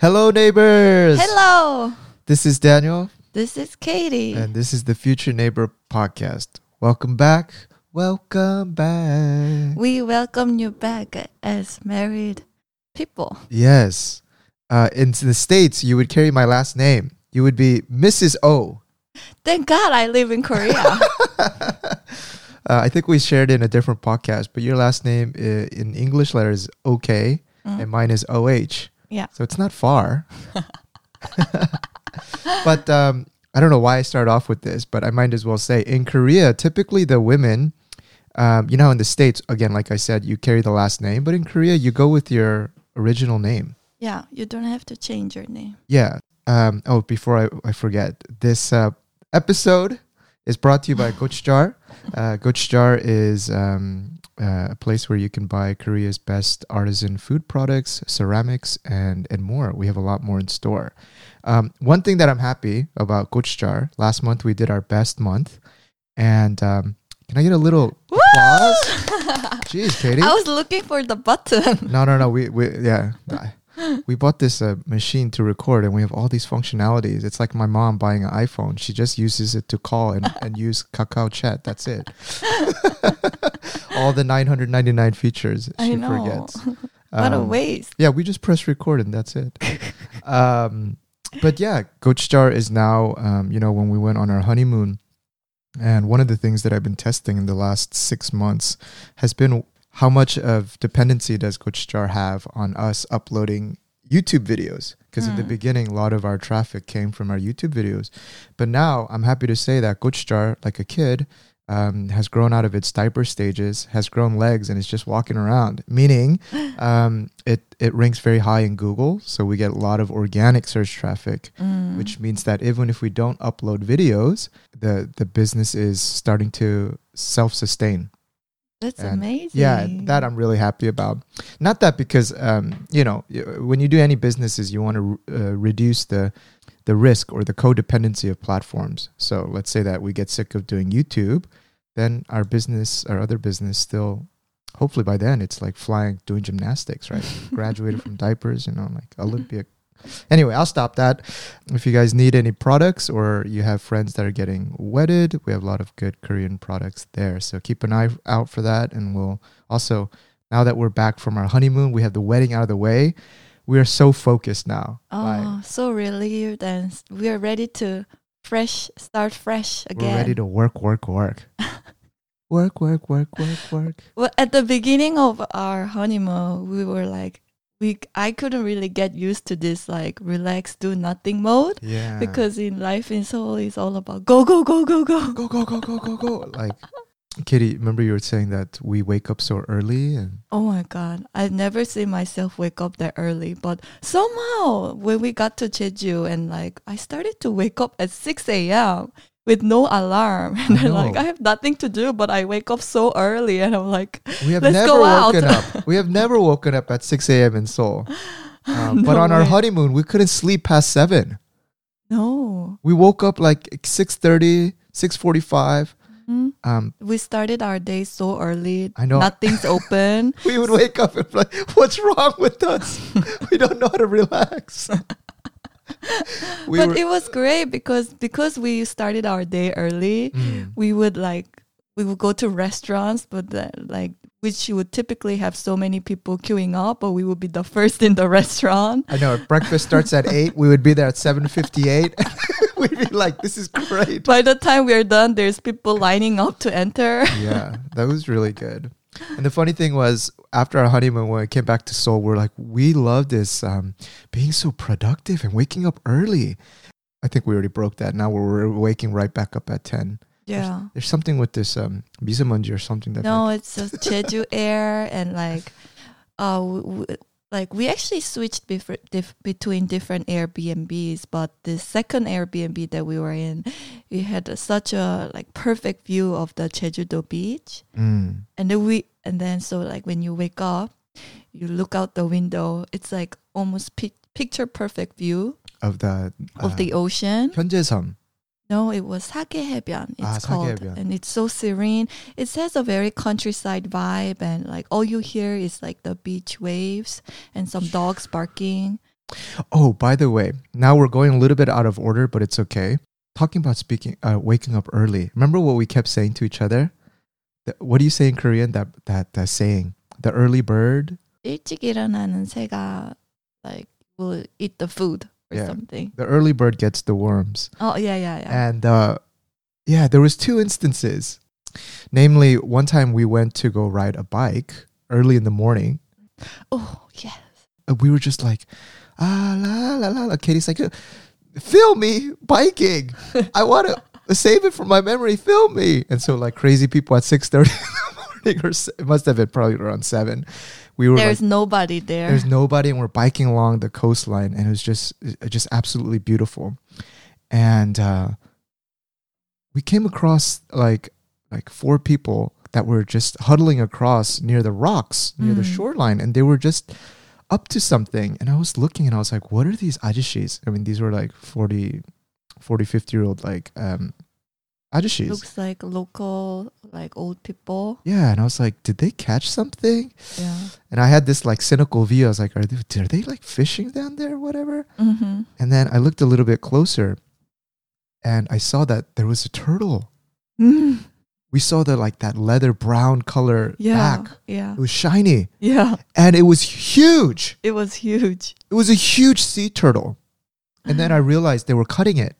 Hello, neighbors. Hello. This is Daniel, This is Katie. and this is the Future Neighbor podcast. Welcome back. Welcome back. we welcome you back as married people. Yes. Uh, in the States, you would carry my last name. You would be Mrs. O. Thank God I live in Korea. Uh, I think we shared in a different podcast, but your last name i- in English letters is OK, Mm. and mine is OH. Yeah. So it's not far. but um, I don't know why I start off with this, but I might as well say in Korea, typically the women, um, you know, in the States, again, like I said, you carry the last name, but in Korea, you go with your original name. yeah, you don't have to change your name. Yeah. Um, oh, before I, I forget, this uh, episode is brought to you by Gochujang. Uh, is um, uh, a place where you can buy Korea's best artisan food products, ceramics, and and more. We have a lot more in store. Um, one thing that I'm happy about Gochujang, last month we did our best month, and um, can I get a little applause? Jeez, Katie. I was looking for the button. No, no, no. We, we yeah. We bought this uh, machine to record, and we have all these functionalities. It's like my mom buying an iPhone. She just uses it to call and, and use Kakao Chat. That's it. all the 999 features I she know. forgets. what a Um, waste. Yeah, we just press record and that's it. um, but yeah, Gochujang is now, um, you know, when we went on our honeymoon, and one of the things that I've been testing in the last six months has been how much of dependency does Gochujang have on us uploading YouTube videos? Because in the Mm. beginning, a lot of our traffic came from our YouTube videos. But now I'm happy to say that Gochujang, like a kid, um, has grown out of its diaper stages, has grown legs, and is just walking around. Meaning, um, it it ranks very high in Google, so we get a lot of organic search traffic, Mm. which means that even if we don't upload videos, the the business is starting to self sustain. That's and- amazing. Yeah, that I'm really happy about. Not that because um, you know when you do any businesses, you want to uh, reduce the the risk or the codependency of platforms. So let's say that we get sick of doing YouTube, then our business, our other business, still. Hopefully by then it's like flying, doing gymnastics, right? Graduated from diapers, you know, like Olympic. Anyway, I'll stop that. If you guys need any products or you have friends that are getting wedded, we have a lot of good Korean products there. So keep an eye out for that. And we'll also, now that we're back from our honeymoon, we have the wedding out of the way. We are so focused now. Oh, like, Oh, so relieved and we are ready to fresh start fresh again. we're ready to work, work, work. work, work, work, work, work. well, at the beginning of our honeymoon, we were like, we I couldn't really get used to this like relax, do nothing mode Yeah. because in life in Seoul it's all about go go go go go. go, go, go, go, go, go. Like, Kitty, remember you were saying that we wake up so early and Oh my god, I've never seen myself wake up that early, but somehow when we got to Jeju and like I started to wake up at six a.m. with no alarm, and I then like. I have nothing to do, but I wake up so early, and I'm like, We have never woken up. We have never woken up at 6 a.m. in Seoul. Um, but No on our honeymoon, we couldn't sleep past 7. no. We woke up like 6.30, 6.45. Mhm. Um, We started our day so early. I know. nothing's open. we would wake up and be like, what's wrong with us? we don't know how to relax. We but it was great because because we started our day early. Mm. we would like we would go to restaurants but then, like which you would typically have so many people queuing up but we would be the first in the restaurant I know. If Breakfast starts at 8. We would be there at 7.58. We'd be like, this is great. by the time we're done there's people lining up to enter yeah, that was really good. And the funny thing was, after our honeymoon, when we came back to Seoul, we're like, we love this um, being so productive and waking up early. I think we already broke that. Now we're waking right back up at 10. yeah There's something with this um, misamunji or something that. no it's just jeju air and like uh w- w- like we actually switched bef- dif- between different airbnbs but the second airbnb that we were in we had a, such a like perfect view of the jeju-do beach Mm. and then we and then so like when you wake up you look out the window it's like almost pic- picture perfect view of the of the ocean 현재섬. no it was sake 해변 Ah, it's called 사계해변. and it's so serene it has a very countryside vibe and like all you hear is like the beach waves and some dogs barking Oh, by the way, now we're going a little bit out of order, but it's okay. Talking about speaking, uh, waking up early. Remember what we kept saying to each other? The- what do you say in Korean? That that that saying, the early bird. 일찍 일어나는 새가 like will eat the food or Yeah. something. The early bird gets the worms. Oh yeah, yeah, yeah. And uh, yeah, there was two instances. Namely, one time we went to go ride a bike early in the morning. oh. And we were just like, ah la la la la. Katie's like, film me biking. I want to save it for my memory. Film me. And so like crazy people at six thirty in the morning, or it must have been probably around seven. We were There's like, nobody there. there's nobody, and we're biking along the coastline, and it was just uh, just absolutely beautiful. And uh, we came across like like four people that were just huddling across near the rocks near the Mm. shoreline, and they were just up to something. And I was looking, and I was like, "What are these ajishis?" I mean, these were like 40, 40 50 year old like um, ajishis. Looks like local like old people. yeah, and I was like, "Did they catch something?" Yeah. And I had this like cynical view. I was like, "Are they, are they like fishing down there, or whatever?" Mm-hmm. And then I looked a little bit closer and I saw that there was a turtle. Mm. We saw the like that leather brown color Yeah. back. Yeah. It was shiny Yeah. and it was huge. It was huge. It was a huge sea turtle. And then I realized they were cutting it.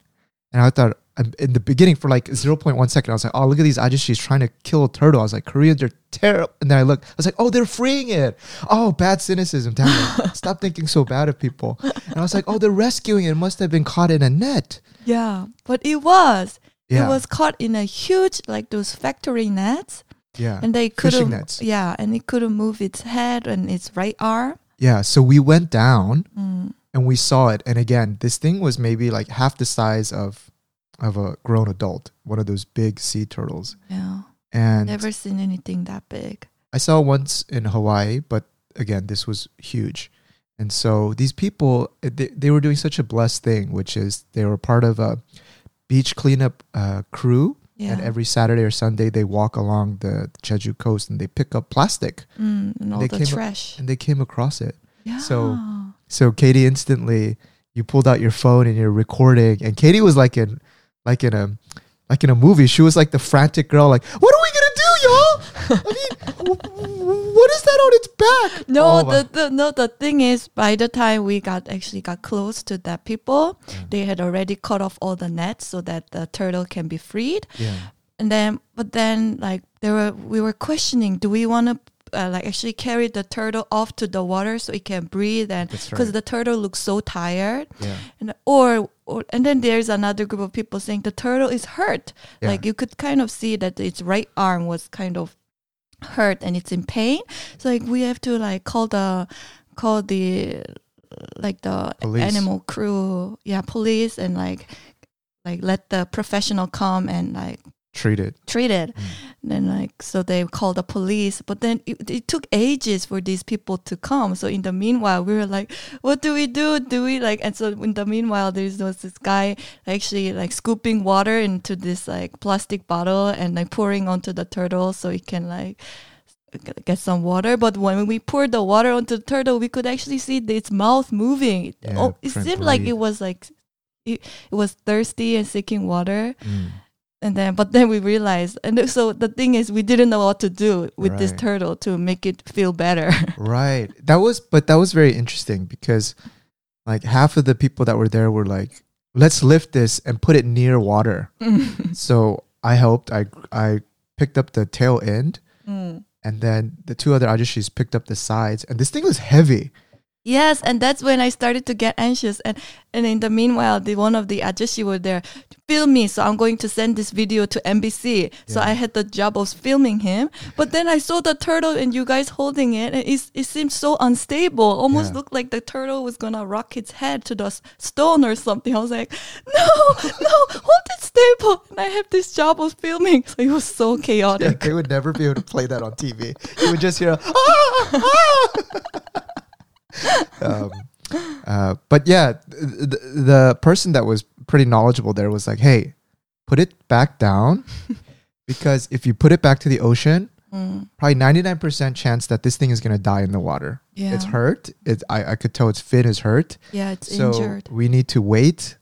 And I thought in the beginning for like 0.1 second, I was like, oh, look at these ajishis trying to kill a turtle. I was like, Koreans are terrible. And then I looked, I was like, oh, they're freeing it. Oh, bad cynicism. Damn it. Stop thinking so bad of people. And I was like, oh, they're rescuing it. It must have been caught in a net. Yeah. But it was. Yeah. It was caught in a huge like those factory nets. yeah. And they couldn't. Yeah, and it couldn't move its head and its right arm. Yeah. So we went down Mm. and we saw it. And again, this thing was maybe like half the size of of a grown adult, one of those big sea turtles. Yeah. And Never seen anything that big. I saw once in Hawaii, but again, this was huge. And so these people, eh, they, they were doing such a blessed thing, which is they were part of a beach cleanup uh, crew. Yeah. And every Saturday or Sunday, they walk along the Jeju coast and they pick up plastic mm, and all they the trash. and they came across it. Yeah. so- So Katie instantly, you pulled out your phone and you're recording, and Katie was like in, like in a, like in a movie. She was like the frantic girl, like, "What are we gonna do, y'all? I mean, what is that on its back?" no, Oh the, the no the thing is by the time we got actually got close to that people, Mm. they had already cut off all the nets so that the turtle can be freed. yeah, And then but then like there were we were questioning, do we want to uh, like actually carry the turtle off to the water so it can breathe and because right. the turtle looks so tired yeah, and or, or and then there's another group of people saying the turtle is hurt Yeah. like you could kind of see that its right arm was kind of hurt and it's in pain so like we have to like call the call the like the Police. animal crew yeah police and like like let the professional come and like treat treated. Treat Mm. then like so they called the police but then it, it took ages for these people to come. So in the meanwhile we were like what do we do? Do we like and so in the meanwhile there's was this guy actually like scooping water into this like plastic bottle and like pouring onto the turtle so it can like get some water. But when we poured the water onto the turtle we could actually see its mouth moving. Yeah, oh, it seemed like it was like it, it was thirsty and seeking water. Mm. And then but then we realized and so the thing is we didn't know what to do with this turtle to make it feel better Right. That was, but that was very interesting because, like, half of the people that were there were like, "Let's lift this and put it near water." so I helped. I I picked up the tail end, Mm. and then the two other ajishis picked up the sides, and this thing was heavy. Yes and that's when i started to get anxious and and in the meanwhile the one of the ajashi were there film me so i'm going to send this video to nbc so i had the job of filming him but then i saw the turtle and you guys holding it and it, it seemed so unstable almost Yeah. looked like the turtle was gonna rock its head to the s- stone or something i was like no no hold it stable and i have this job of filming so it was so Yeah, chaotic they would never be able to play that on TV. You would just hear, ah, ah! um, uh, but yeah, the, the person that was pretty knowledgeable there was like, hey, put it back down because if you put it back to the ocean, Mm. probably 99% chance that this thing is going to die in the water. Yeah. It's hurt. It, I, I could tell its fin is hurt. Yeah, it's so injured. we need to wait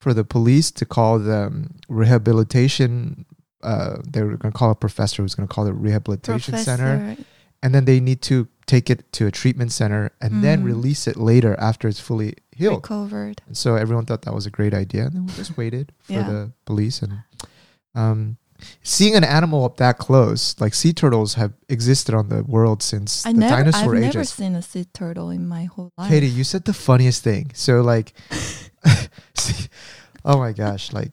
for the police to call the um, rehabilitation. Uh, they were going to call a professor who's going to call the rehabilitation center. And then they need to take it to a treatment center and then Mm. release it later after it's fully healed. recovered. And so everyone thought that was a great idea. And then we just waited for Yeah. the police. And um, seeing an animal up that close, like sea turtles have existed on the world since I the never, I've dinosaur never seen a sea turtle in my whole life. Katie, you said the funniest thing. So like, see, oh my gosh, like.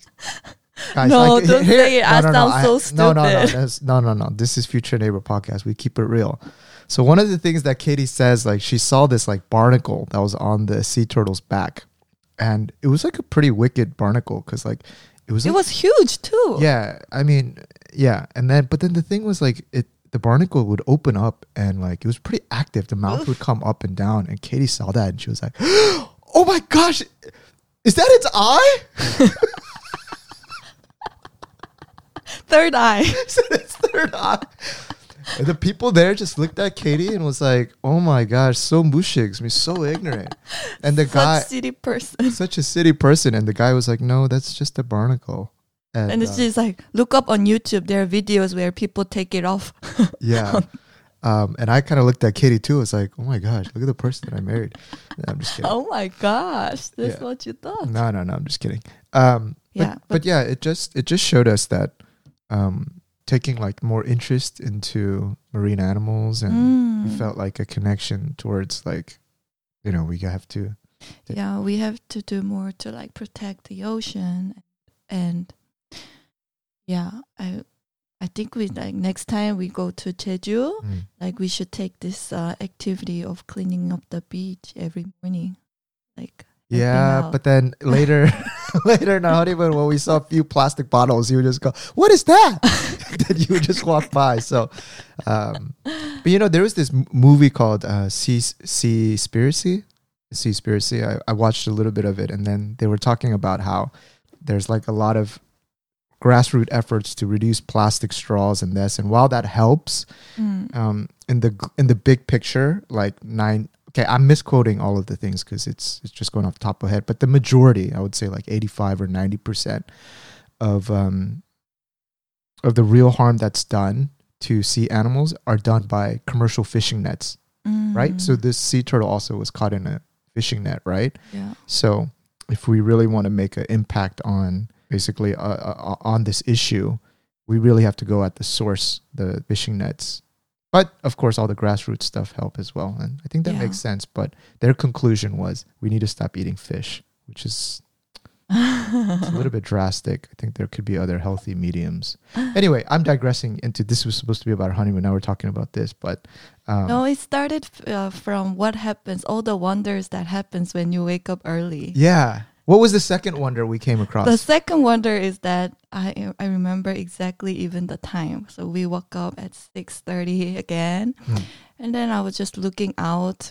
Guys, No, like, don't say it. I sound I- so No, no, no, stupid. that's- no, no, no. This is Future Neighbor podcast. We keep it real. So one of the things that Katie says, like she saw this like barnacle that was on the sea turtle's back, and it was like a pretty wicked barnacle because like it was It like, was huge too. yeah. I mean, yeah, and then but then the thing was like it. The barnacle would open up and like it was pretty active. The mouth Oof. would come up and down, and Katie saw that and she was like, "Oh my gosh, is that its eye?" Third eye. said its third eye. And the people there just looked at Katie and was like, "Oh my gosh, so mushigs, me so ignorant." And the guy, Such a city person. such a city person, and the guy was like, "No, that's just a barnacle." And, And it's uh, just like look up on YouTube. There are videos where people take it off. yeah. Um, and I kind of looked at Katie too. It's like, "Oh my gosh, look at the person that I married." No, I'm just kidding. Oh my gosh, that's Yeah. what you thought. No, no, no. I'm just kidding. Um, but, Yeah, but, yeah, it just it just showed us that um, taking like more interest into marine animals and Mm. felt like a connection towards like you know we have to yeah, we have to do more to like protect the ocean, and yeah, I I think we like next time we go to Jeju, Mm. like we should take this uh, activity of cleaning up the beach every morning, like. yeah but then later later in our honeymoon when we saw a few plastic bottles you would just go what is that then you would just walk by so um but you know there was this m- movie called uh sea seaspiracy seaspiracy I, I watched a little bit of it and then they were talking about how there's like a lot of grassroots efforts to reduce plastic straws and this and while that helps Mm. um, in the in the big picture, like nine. Okay, I'm misquoting all of the things because it's it's just going off the top of my head. But the majority, I would say, like 85 or 90 percent of um of the real harm that's done to sea animals are done by commercial fishing nets, right? So Mm. this sea turtle also was caught in a fishing net, right? yeah. So if we really want to make an impact on basically uh, uh, on this issue, we really have to go at the source, the fishing nets. But of course, all the grassroots stuff help as well, and I think that Yeah. makes sense. But their conclusion was we need to stop eating fish, which is a little bit drastic. I think there could be other healthy mediums. Anyway, I'm digressing into this was supposed to be about honeymoon. Now we're talking about this, but um, No, it started uh, from what happens, all the wonders that happens when you wake up early. yeah. What was the second wonder we came across? The second wonder is that I I remember exactly even the time. So we woke up at six thirty again, Hmm. and then I was just looking out,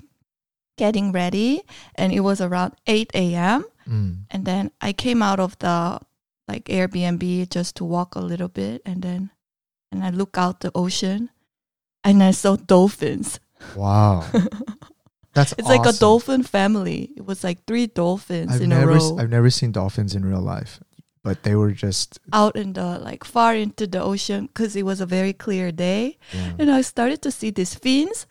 getting ready, and it was around eight a.m. Mm. And then I came out of the like Airbnb just to walk a little bit, and then and I look out the ocean, and I saw dolphins. Wow. That's It's like a dolphin family. It was like three dolphins I've in a row I've never seen dolphins in real life, but they were just out in the like far into the ocean because it was a very clear day. yeah, And I started to see these fins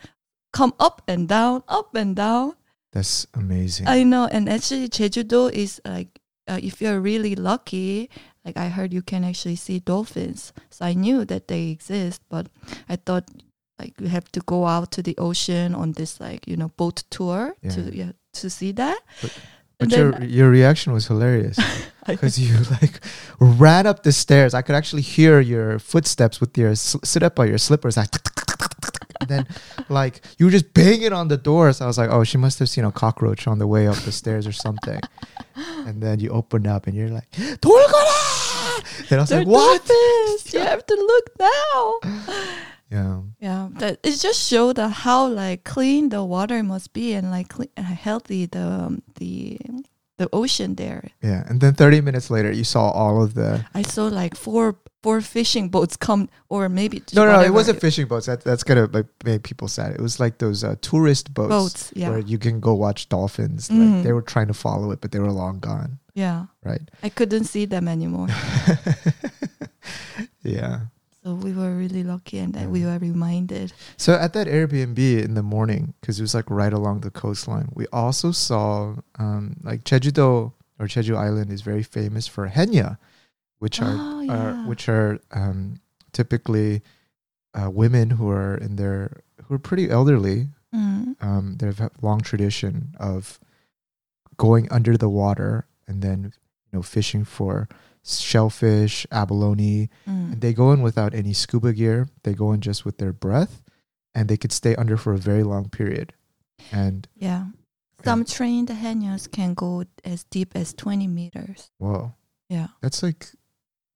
come up and down, up and down. that's amazing. I know, and actually Jeju-do is like uh, if you're really lucky, like I heard you can actually see dolphins. So I knew that they exist, but I thought like you have to go out to the ocean on this like you know boat tour to Yeah. yeah to see that. But- but your your reaction was hilarious because you like ran up the stairs. I could actually hear your footsteps with your s- sit up by your slippers. Like, and then like you were just banging on the doors. I was like, oh, she must have seen a cockroach on the way up the stairs or something. and then you opened up and you're like, 돌거라! And I was They're like, what? dolphins. You have to look now. Yeah. Yeah, that it just showed the how like clean the water must be and like clean, uh, healthy the um, the the ocean there. Yeah. And then 30 minutes later, you saw all of the I saw like four four fishing boats come, or maybe No, no, it wasn't fishing boats. That, that's gonna like make people sad. It was like those uh, tourist boats, boats. Yeah, where you can go watch dolphins. Mm. Like they were trying to follow it, but they were long gone. yeah. Right? I couldn't see them anymore. yeah. So we were really lucky, and then we were reminded. So at that Airbnb in the morning, because it was like right along the coastline, we also saw um, like Jeju-do or Jeju Island is very famous for haenyeo, which are, oh are yeah. which are um, typically uh, women who are in their who are pretty elderly. Mm. Um, they have a long tradition of going under the water and then you know fishing for shellfish, abalone, Mm. and they go in without any scuba gear. They go in just with their breath, and they could stay under for a very long period. And Yeah. Some trained haenyeos can go as deep as 20 meters. whoa, Yeah. that's like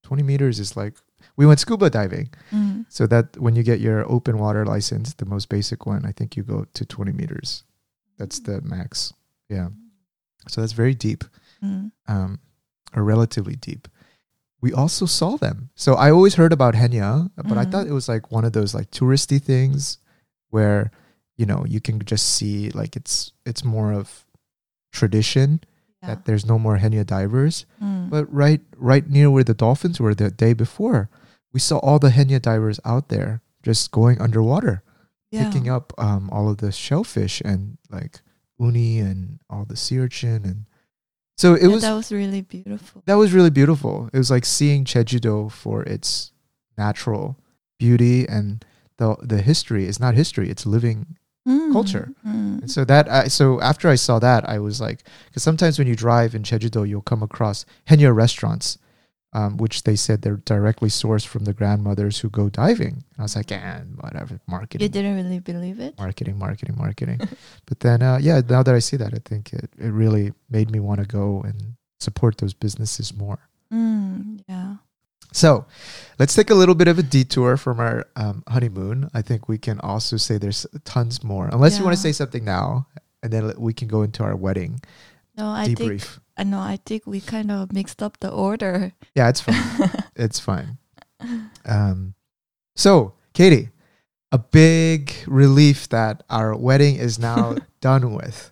twenty meters is like we went scuba diving. Mm. So that when you get your open water license, the most basic one, I think you go to twenty meters. That's the max. Yeah. So that's very deep. Mm. um, or relatively deep. We also saw them. So I always heard about Haenyeo, but I Mhm. thought it was like one of those like touristy things where you know you can just see like it's it's more of tradition Yeah. that there's no more Haenyeo divers. Mm. But right right near where the dolphins were the day before, we saw all the Haenyeo divers out there just going underwater, yeah. picking up um, all of the shellfish and like uni and all the sea urchin and so it Yeah, was that was really beautiful. that was really beautiful. It was like seeing Jeju-do for its natural beauty and the the history. It's not history; it's living. Mm. culture. Mm. And so that I, so after I saw that, I was like, because sometimes when you drive in Jeju-do, you'll come across Haenyeo restaurants, um, which they said they're directly sourced from the grandmothers who go diving. And I was like, eh, whatever, marketing. You didn't really believe it? marketing, marketing, marketing. but then, uh, yeah, now that I see that, I think it, it really made me want to go and support those businesses more. Mm. Yeah. So let's take a little bit of a detour from our um, honeymoon. I think we can also say there's tons more, unless you want to say something now, and then we can go into our wedding No, I think debrief. I know. I think we kind of mixed up the order. Yeah, it's fine. it's fine. Um, so, Katie, a big relief that our wedding is now done with.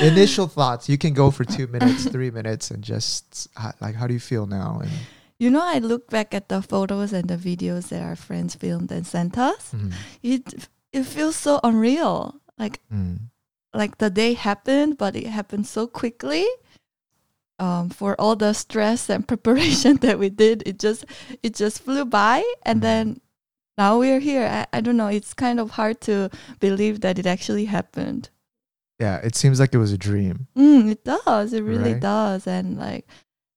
Initial thoughts. You can go for two minutes, three minutes, and just uh, like, how do you feel now? And You know, I look back at the photos and the videos that our friends filmed and sent us. mm, It it feels so unreal. Like mm, like the day happened, but it happened so quickly. Um, for all the stress and preparation that we did, it just it just flew by, and Mhm. then now we're here. I, I don't know. It's kind of hard to believe that it actually happened. yeah, it seems like it was a dream. Mm, it does. It really Right. does. And like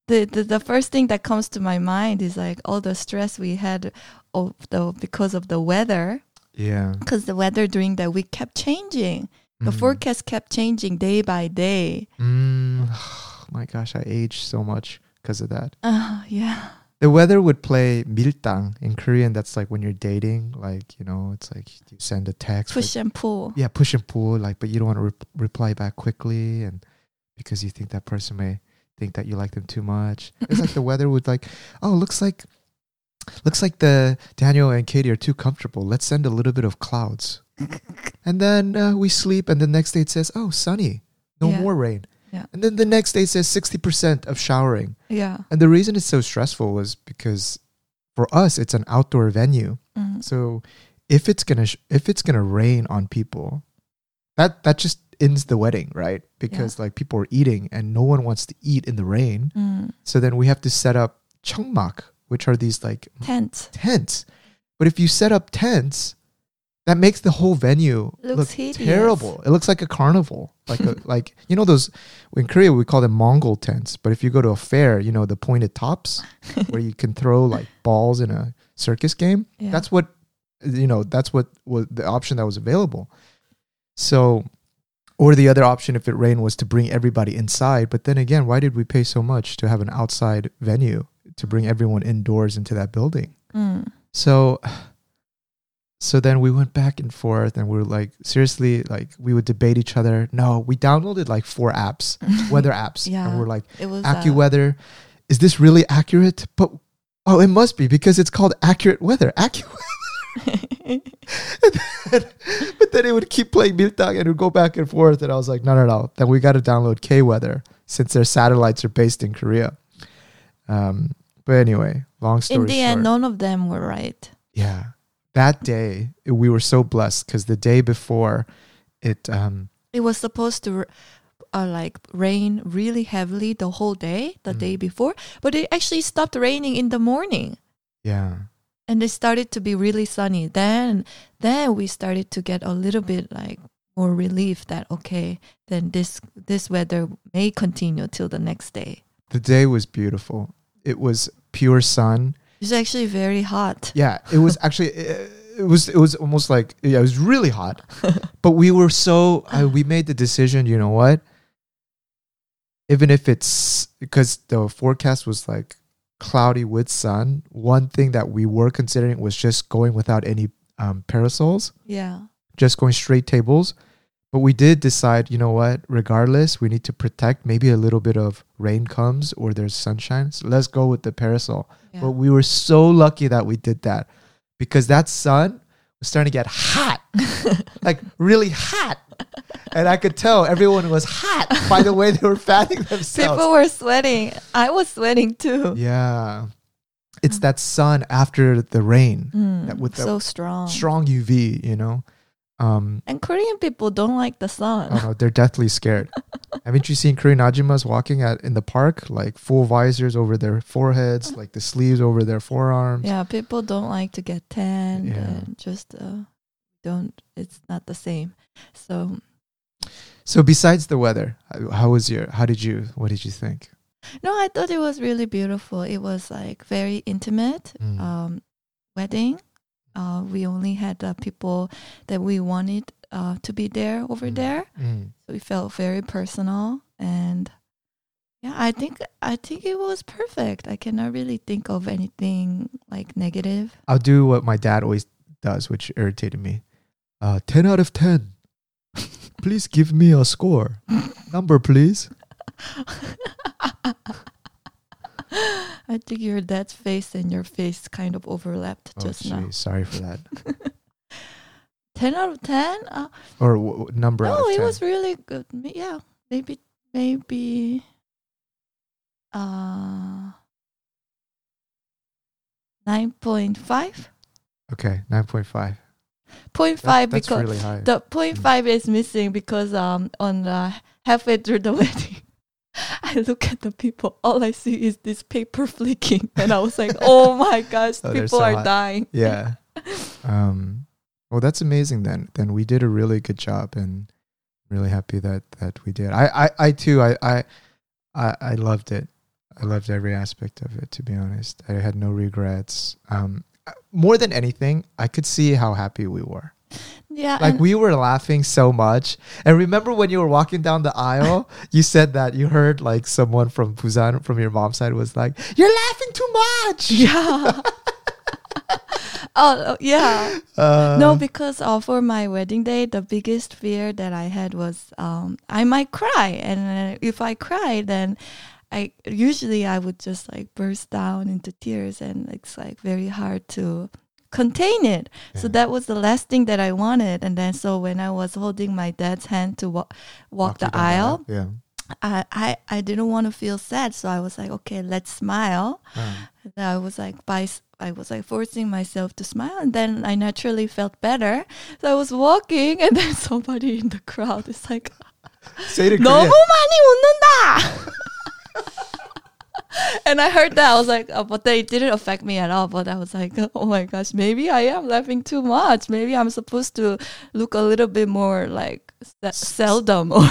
the, the the first thing that comes to my mind is like all the stress we had of the because of the weather. Yeah. Because the weather during that week kept changing. The Mm. forecast kept changing day by day. Mm, my gosh, I aged so much because of that. Uh, yeah. The weather would play miltang in Korean. That's like when you're dating, like you know, it's like you send a text, Push and pull. yeah, push and pull, like, but you don't want to re- reply back quickly, and because you think that person may think that you like them too much. It's like the weather would like, oh, looks like, looks like the Daniel and Katie are too comfortable. Let's send a little bit of clouds, and then uh, we sleep, and the next day it says, oh, sunny, no Yeah. more rain. Yeah. And then the next day it says 60% of showering. Yeah. And the reason it's so stressful was because for us it's an outdoor venue. Mm. So if it's going to sh- if it's going to rain on people, that that just ends the wedding, right? Because like people are eating and no one wants to eat in the rain. Mm. So then we have to set up cheongmak, which are these like tents. tents. But if you set up tents, that makes the whole venue Looks look terrible. It looks like a carnival, like a, like you know those in Korea we call them Mongol tents. But if you go to a fair, you know the pointed tops where you can throw like balls in a circus game. Yeah. That's what you know. That's what was the option that was available. So, or the other option if it rained was to bring everybody inside. But then again, why did we pay so much to have an outside venue to bring everyone indoors into that building? Mm. So so then we went back and forth and we were like seriously like we would debate each other. No, we downloaded like four apps, weather apps. Yeah. And we're like It was uh, AccuWeather, is this really accurate? But Oh, it must be because it's called accurate weather. Accurate. but then it would keep playing Miltang and it would go back and forth. And I was like, no, no, no. Then we got to download K Weather since their satellites are based in Korea. Um, but anyway, long story In the short. end, none of them were right. Yeah. That day, we were so blessed because the day before, it, um, It was supposed to uh, like rain really heavily the whole day, the Mm. day before, but it actually stopped raining in the morning. yeah. and it started to be really sunny then then we started to get a little bit like more relief that okay then this this weather may continue till the next day The day was beautiful. It was pure sun. It's actually very hot Yeah, it was actually it, it was it was almost like yeah, it was really hot. but we were so uh, we made the decision, you know what? Even if it's because the forecast was like cloudy with sun, one thing that we were considering was just going without any um, parasols, yeah just going straight tables. But we did decide, you know what? Regardless, we need to protect. Maybe a little bit of rain comes or there's sunshine. So let's go with the parasol. yeah But we were so lucky that we did that because that sun was starting to get hot, like really hot. And I could tell everyone was hot by the way they were fanning themselves. people were sweating i was sweating too yeah. It's that sun after the rain, Mm, that with the so strong strong UV, you know? Um, and korean people don't like the sun oh no, they're deathly scared. Haven't you seen Korean Ajumas walking at in the park, like full visors over their foreheads, like the sleeves over their forearms? yeah people don't like to get tan Yeah. and just uh, don't it's not the same so So besides the weather, how- how was your? How did you? What did you think? No, I thought it was really beautiful. It was like very intimate Mm. um, wedding. Uh, we only had uh, people that we wanted uh, to be there over Mm. there. Mm. So it felt very personal, and yeah, I think I think it was perfect. I cannot really think of anything like negative. I'll do what my dad always does, which irritated me. Uh, ten out of ten. please give me a score number, please. I think your dad's face and your face kind of overlapped Oh, just now. sorry for that. Ten out of ten. Uh, Or w- w- number No, it 10. was really good. Yeah, maybe maybe uh nine point five. okay. Nine point five. Point five that's because really high. the point Mm. five is missing because um on the halfway through the wedding. I look at the people. All I see is this paper flicking, and I was like, "Oh my gosh, Oh, people so are hot. dying." yeah. Um. Well, that's amazing. Then, then we did a really good job, and really happy that that we did. I, I, I too. I, I, I, I loved it. I loved every aspect of it. To be honest, I had no regrets. Um, more than anything, I could see how happy we were. Yeah, Like we were laughing so much. And remember when you were walking down the aisle, you said that you heard like someone from Busan from your mom's side was like, "You're laughing too much." yeah. oh yeah. Uh, no, because uh, for my wedding day, the biggest fear that I had was um, I might cry, and uh, if I cry, then I usually I would just like burst down into tears, and it's like very hard to contain it. So Yeah. that was the last thing that I wanted, and then so when I was holding my dad's hand to wa- walk, you the down aisle, Yeah. I, I I didn't want to feel sad, so I was like, okay, let's smile. Uh, And I was like by I was like forcing myself to smile, and then I naturally felt better. So I was walking, and then somebody in the crowd is like, say it in "너무 Korean. 많이 웃는다." and I heard that I was like, oh, but they didn't affect me at all. But I was like, oh my gosh, maybe I am laughing too much. Maybe I'm supposed to look a little bit more like se- seldom or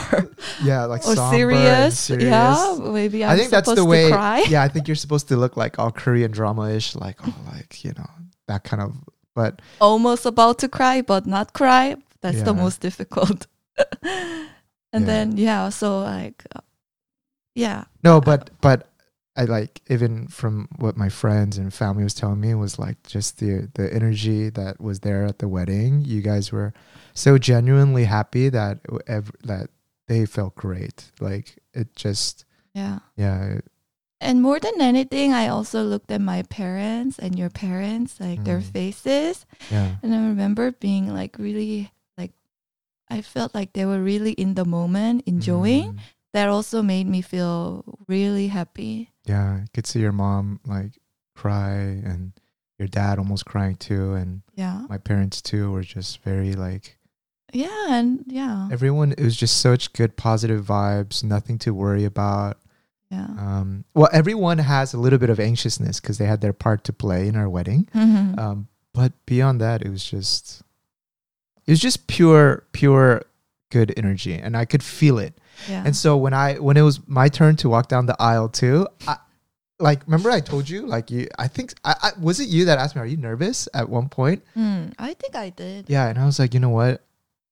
Yeah, like or serious. serious. Yeah, maybe I'm I think that's the way. cry. Yeah, I think you're supposed to look like all Korean drama-ish, like oh, like you know that kind of. But almost about to cry but not cry that's the most difficult and Yeah. then yeah so like uh, yeah no, but but I like even from what my friends and family was telling me was like just the the energy that was there at the wedding. You guys were so genuinely happy that ev- that they felt great. Like it just yeah yeah. and more than anything, I also looked at my parents and your parents, like their Mm. faces, Yeah. and I remember being like really like I felt like they were really in the moment, enjoying. Mm. That also made me feel really happy. Yeah, I could see your mom like cry and your dad almost crying too and Yeah. my parents too were just very like Yeah, and yeah. everyone it was just such good positive vibes, nothing to worry about. Yeah. Um well everyone has a little bit of anxiousness because they had their part to play in our wedding. Mhm. Um but beyond that it was just it was just pure pure good energy and I could feel it. Yeah. And so when I when it was my turn to walk down the aisle too, I, like remember I told you like you I think I, I was it you that asked me are you nervous at one point? Mm, I think I did. Yeah, and I was like, you know what?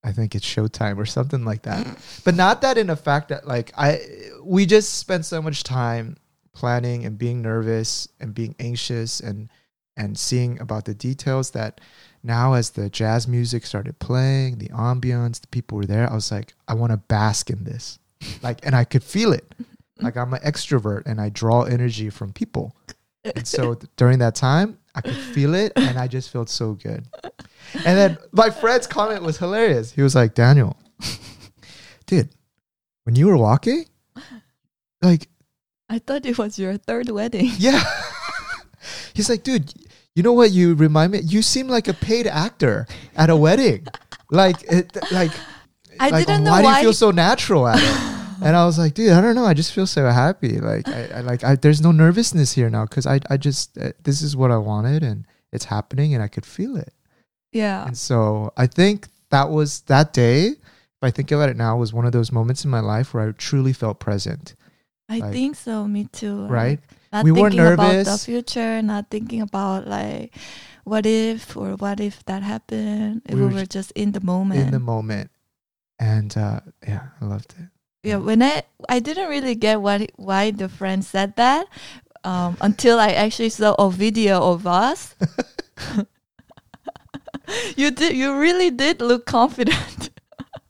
I think it's showtime or something like that. but not that in a fact that like I we just spent so much time planning and being nervous and being anxious and and seeing about the details that now as the jazz music started playing, the ambiance, the people were there, I was like, I want to bask in this. Like and I could feel it. Like I'm an extrovert and I draw energy from people. And so th- during that time, I could feel it and I just felt so good. And then my friend's comment was hilarious. He was like, Daniel, dude, when you were walking, like, I thought it was your third wedding. yeah. He's like, dude, you know what you remind me? You seem like a paid actor at a wedding. Like, it, like, I like, didn't know why, why. do you feel so natural at it? And I was like, dude, I don't know. I just feel so happy. Like, I, I like, I, there's no nervousness here now because I, I just, uh, this is what I wanted and it's happening and I could feel it. yeah. And so I think that was that day. If I think about it now, was one of those moments in my life where I truly felt present. I like- think so. Me too. like, Right? Not We weren't thinking about the future, not thinking about like what if or what if that happened. We We, were were just just in the moment. in the moment, and uh, yeah, I loved it. Yeah, when I I didn't really get what why the friend said that um, until I actually saw a video of us. you did. You really did look confident.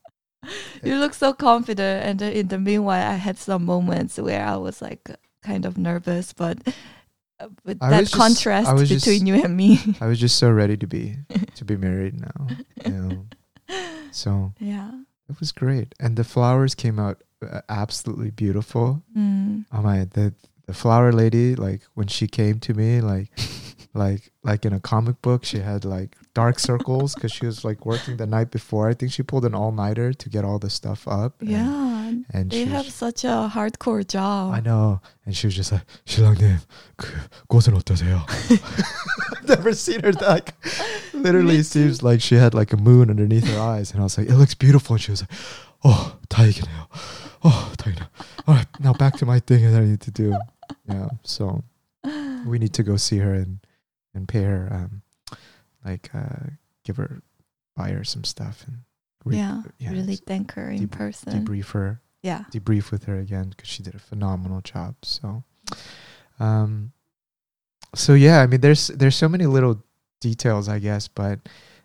you look so confident, and in the meanwhile, I had some moments where I was like kind of nervous, but. uh, With I that was just- contrast between just- you and me, I was just so ready to be to be married now. You know? So yeah. It was great, and the flowers came out uh, absolutely beautiful. Mm. Oh my, the the flower lady, like when she came to me, like like like in a comic book, she had like dark circles because she was like working the night before. I think she pulled an all nighter to get all the stuff up. and- Yeah, and they she have was, such a hardcore job. I know, and she was just like, 신랑님, 그 꽃은 어떠세요? I've never seen her like. Literally, Me it seems like she had like a moon underneath her eyes, and I was like, it looks beautiful. And she was like, oh, 다행이네요. Oh, 다행이네요. All right, now back to my thing that I need to do. Yeah, so we need to go see her and and pay her um like uh give her buy her some stuff and re- yeah, really thank her in person. debrief her Yeah, debrief with her again because she did a phenomenal job so um so yeah i mean there's there's so many little details i guess but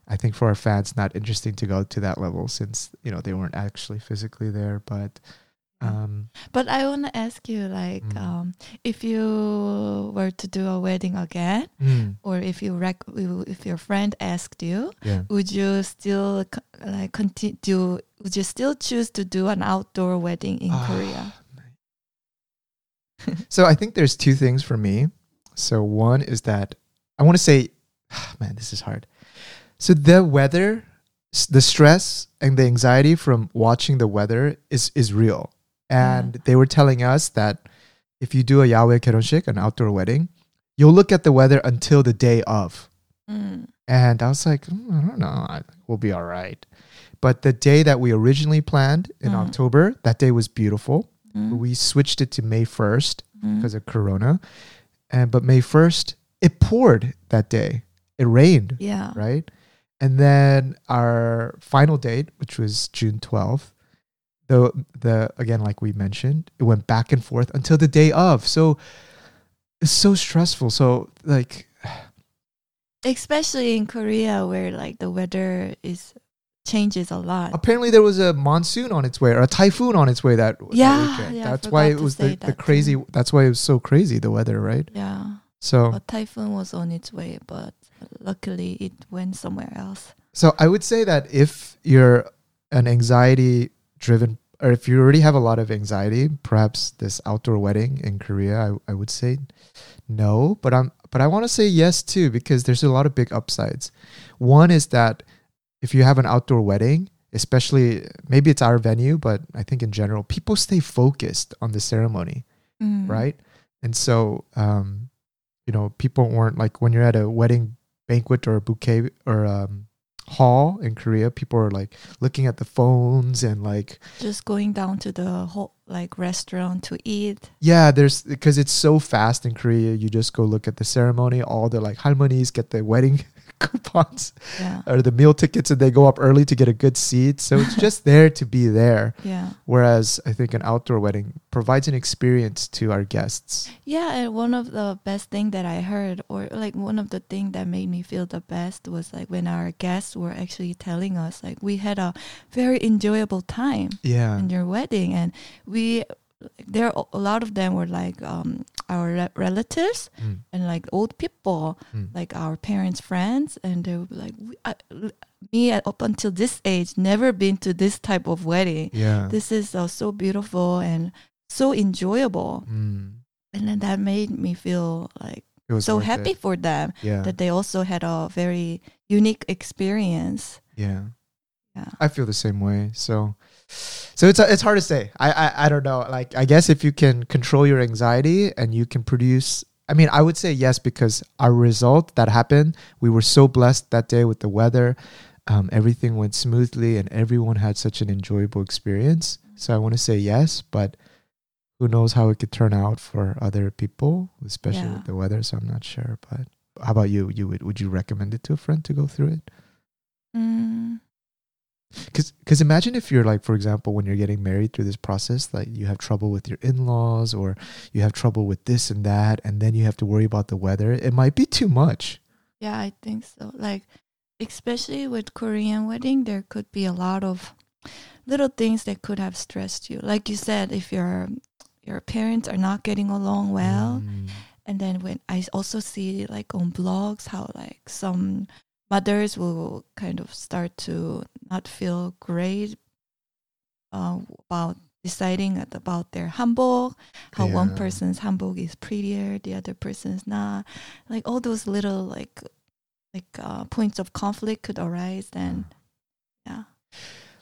i think for our fans not interesting to go to that level since you know they weren't actually physically there but um but I want to ask you, like, Mm. um, if you were to do a wedding again, mm, or if you rec- if your friend asked you, yeah would you still co- like continue? Do would you still choose to do an outdoor wedding in Ah, Korea? so I think there's two things for me. So one is that I want to say, man, this is hard. So the weather, the stress and the anxiety from watching the weather is is real. And they were telling us that if you do a Yahweh Keronshik, an outdoor wedding, you'll look at the weather until the day of. Mm. And I was like, "Mm, I don't know, I we'll be all right. But the day that we originally planned in Mm. October, that day was beautiful. Mm. We switched it to May 1st Mm. because of Corona. And but May 1st, it poured that day. It rained, yeah, right? And then our final date, which was June 12th, the the again like we mentioned, it went back and forth until the day of. So it's so stressful. So like especially in Korea where like the weather is changes a lot. Apparently, there was a monsoon on its way or a typhoon on its way that, that Yeah, weekend. yeah, that's why it was the, the crazy. too. That's why it was so crazy the weather, right? Yeah, So, a typhoon was on its way, but luckily it went somewhere else. so I would say that if you're an anxiety driven, or if you already have a lot of anxiety, perhaps this outdoor wedding in Korea, I, I would say no. But I'm, but I want to say yes too because there's a lot of big upsides. One is that if you have an outdoor wedding, especially maybe it's our venue, but I think in general, people stay focused on the ceremony. Mm. right? And so, um, you know, people weren't like when you're at a wedding banquet or a bouquet or um, hall in Korea, people are like looking at the phones and like, Just going down to the whole like restaurant to eat. yeah, there's because it's so fast in Korea. You just go look at the ceremony. All the like harmonies get the wedding coupons Yeah, or the meal tickets, and they go up early to get a good seat. So it's just there to be there. yeah, Whereas I think an outdoor wedding provides an experience to our guests. yeah. And one of the best thing that I heard, or like one of the thing that made me feel the best, was like when our guests were actually telling us like we had a very enjoyable time. Yeah. in your wedding and we there a lot of them were like um our re- relatives Mm, and like old people mm. like our parents friends and they would be like I, me up until this age never been to this type of wedding Yeah. this is uh, so beautiful and so enjoyable Mm. and then that made me feel like so happy it. for them Yeah. that they also had a very unique experience yeah. yeah I feel the same way. So, so it's it's hard to say. I, I I don't know. Like I guess if you can control your anxiety and you can produce. I mean, I would say yes because our result that happened, we were so blessed that day with the weather. Um, everything went smoothly and everyone had such an enjoyable experience. So I want to say yes, but who knows how it could turn out for other people, especially Yeah. with the weather. So I'm not sure. But how about you? You would would you recommend it to a friend to go through it? mm, Because imagine if you're like, for example, when you're getting married through this process, like you have trouble with your in-laws or you have trouble with this and that, and then you have to worry about the weather. It might be too much. Yeah, I think so. Like, especially with Korean wedding, there could be a lot of little things that could have stressed you. Like you said, if your your parents are not getting along well, Mm. and then when I also see like on blogs how like some mothers will kind of start to not feel great uh, about deciding about their hanbok, how one person's hanbok is prettier, the other person's not. Like all those little like like uh, points of conflict could arise. Then yeah,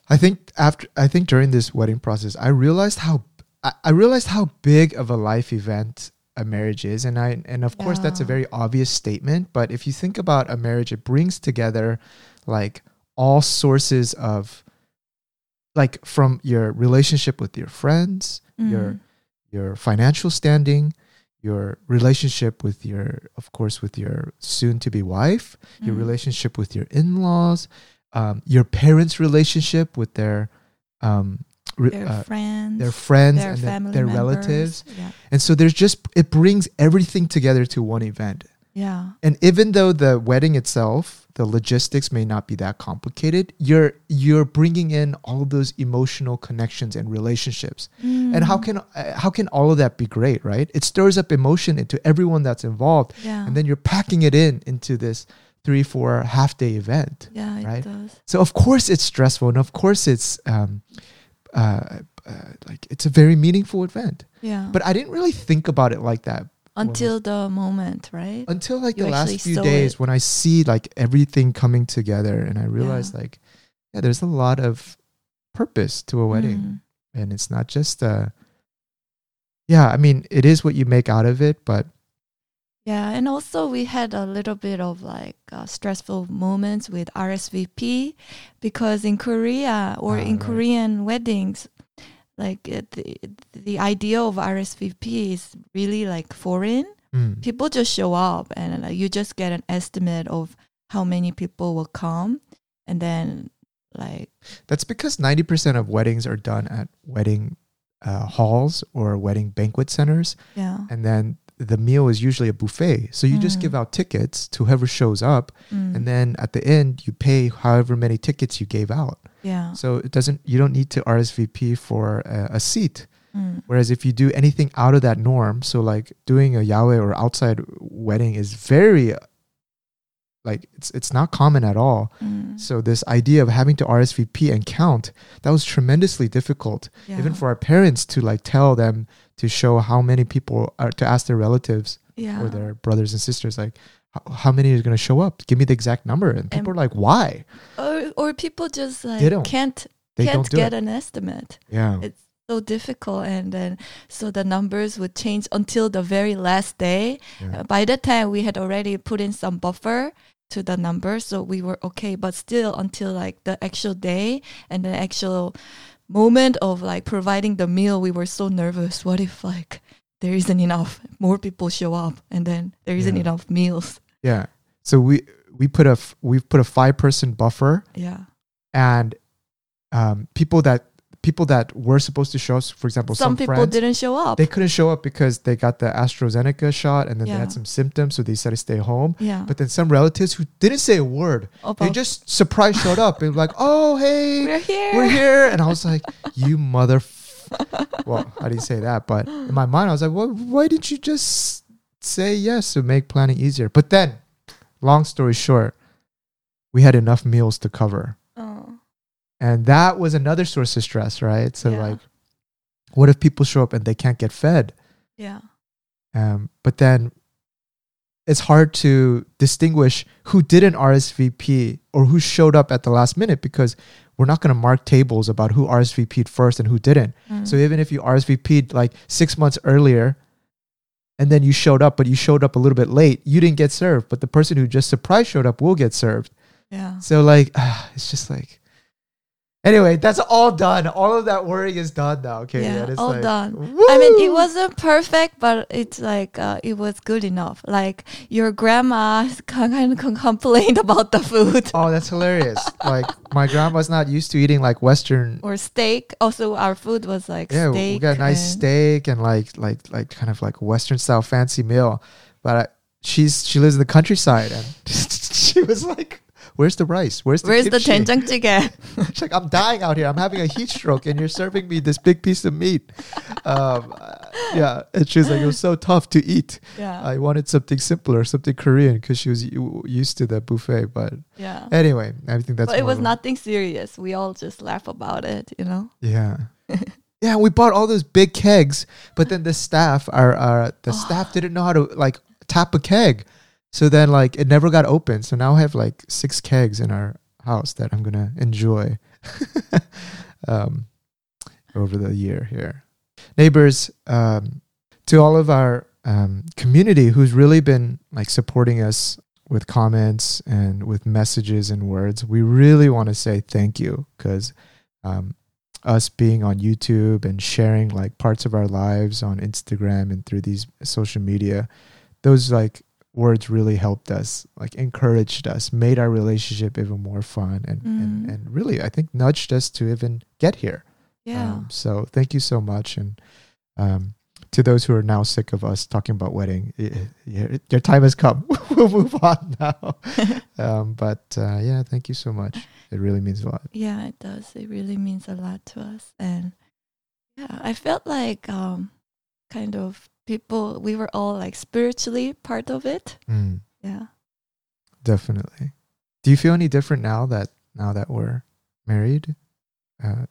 I think after I think during this wedding process, I realized how I, I realized how big of a life event a marriage is, and I and of course that's a very obvious statement. But if you think about a marriage, it brings together like all sources of like from your relationship with your friends, your Mm. your financial standing, your relationship with your, of course, with your soon to be wife, your Mm. relationship with your in laws, um, your parents' relationship with their, um, their uh, friends, their friends their and their relatives. Yeah, And so there's just, it brings everything together to one event. yeah, And even though the wedding itself, the logistics may not be that complicated, you're you're bringing in all those emotional connections and relationships and how Mm. can uh, how can all of that be great right it stirs up emotion into everyone that's involved yeah, and then you're packing it in into this three four half day event yeah, it right? does. so of course it's stressful and of course it's um uh, uh like it's a very meaningful event Yeah, but i didn't really think about it like that until the moment, right? until like You the last few days it. when i see like everything coming together and i realized like yeah there's a lot of purpose to a wedding Mm. and it's not just uh yeah i mean it is what you make out of it but Yeah, and also we had a little bit of like uh, stressful moments with RSVP because in Korea or Ah, in right. Korean weddings, like uh, the the idea of RSVP is really like foreign. mm, People just show up and like, you just get an estimate of how many people will come, and then like that's because 90% of weddings are done at wedding uh, halls or wedding banquet centers yeah, and then the meal is usually a buffet. So you just Mm. give out tickets to whoever shows up, Mm. and then at the end you pay however many tickets you gave out. yeah. So it doesn't you don't need to RSVP for a, a seat. Mm. Whereas if you do anything out of that norm, so like doing a Yahweh or outside wedding is very like it's it's not common at all. Mm. So this idea of having to RSVP and count, that was tremendously difficult. yeah. Even for our parents to like tell them to show how many people are to ask their relatives yeah. or their brothers and sisters like how, many is going to show up? Give me the exact number. And people are like, "Why?" or or people just like can't They can't do get it. an estimate. Yeah. It's so difficult, and then so the numbers would change until the very last day. Yeah. Uh, by that time, we had already put in some buffer to the number, so we were okay. But still, until like the actual day and the actual moment of like providing the meal, we were so nervous. What if like there isn't enough? More people show up, and then there isn't Yeah. enough meals. Yeah. So we we put a f- we've put a five person buffer Yeah. and um, people that people that were supposed to show us, for example, Some, some, people friends, didn't show up. they couldn't show up because they got the AstraZeneca shot and then they had some symptoms, so they decided to stay home. yeah. But then some relatives who didn't say a word, they just surprise showed up and like, "Oh, hey, we're here. we're here," and I was like, "You mother." Well, I didn't say that, but in my mind, I was like, well, "Why didn't you just say yes to make planning easier?" But then, long story short, we had enough meals to cover. And that was another source of stress right so Yeah. like what if people show up and they can't get fed Yeah. um, but then it's hard to distinguish who didn't rsvp or who showed up at the last minute because we're not going to mark tables about who rsvp'd first and who didn't Mm. so even if you rsvp'd like six months earlier and then you showed up but you showed up a little bit late you didn't get served but the person who just surprise showed up will get served yeah. so like, it's just like. Anyway, that's all done. All of that worrying is done now. Okay, Yeah, it's all like, done. I mean, it wasn't perfect, but it's like uh, it was good enough. Like your grandma kind of complained about the food Oh, that's hilarious! like my grandma's not used to eating like Western. or steak. Also, our food was like Yeah, steak. we got a nice steak and like like like kind of like Western style fancy meal, but I, she's she lives in the countryside and she was like, "Where's the rice? Where's the Where's the kimchi?" 된장찌개? She's like, I'm dying out here. I'm having a heat stroke, and you're serving me this big piece of meat. Um, uh, yeah, and she was like, it was so tough to eat. yeah, I wanted something simpler, something Korean, because she was u- used to the buffet. But yeah. anyway, I think that's. But it more was of a- nothing serious. We all just laugh about it, you know. Yeah. Yeah, we bought all those big kegs, but then the staff, our, our the staff didn't know how to like tap a keg, so then like it never got open. So now I have like six kegs in our house that I'm gonna enjoy um, over the year here. Neighbors, um, to all of our um, community who's really been like supporting us with comments and with messages and words, we really want to say thank you because um, us being on YouTube and sharing like parts of our lives on Instagram and through these social media, those like words really helped us, like encouraged us, made our relationship even more fun, and and, Mm. and really I think nudged us to even get here. Yeah, Um, so thank you so much, and um, to those who are now sick of us talking about wedding, your time has come. we'll move on now. um, but uh, yeah, thank you so much. It really means a lot. yeah, it does. It really means a lot to us, and yeah, I felt like um, kind of people. We were all like spiritually part of it. Mm. Yeah. Definitely. Do you feel any different now that now that we're married uh,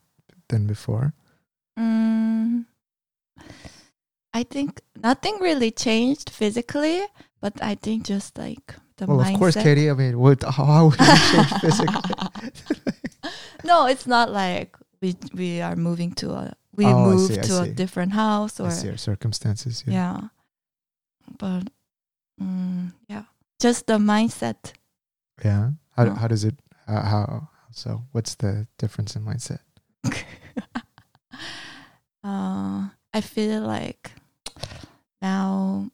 than before? Mm, I think nothing really changed physically, but I think just like the well, mindset. of course, Katie. I mean, what? How, how would you change physically? no, it's not like we we are moving to a we Oh, moved see, to a different house or circumstances. Yeah. yeah. But mm, yeah, just the mindset. Yeah. How, Oh. how does it? Uh, how so? What's the difference in mindset? uh, I feel like now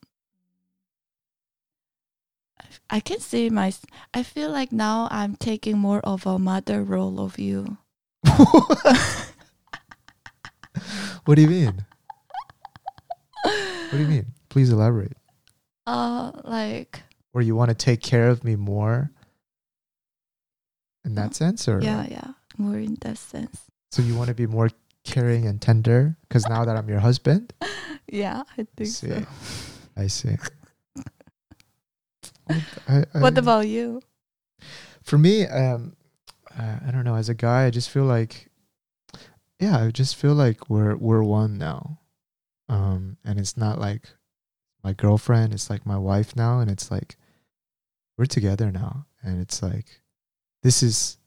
I can see my. I feel like now I'm taking more of a mother role of you. what do you mean? What do you mean? Please elaborate. Uh, like or you want to take care of me more in that sense or yeah, yeah, more in that sense. so you want to be more caring and tender because now that i'm your husband Yeah, I think see so. i see I, I- What about you? for me um uh, i don't know as a guy i just feel like yeah i just feel like we're we're one now. Um and it's not like my girlfriend it's like my wife now and it's like we're together now. And it's like this is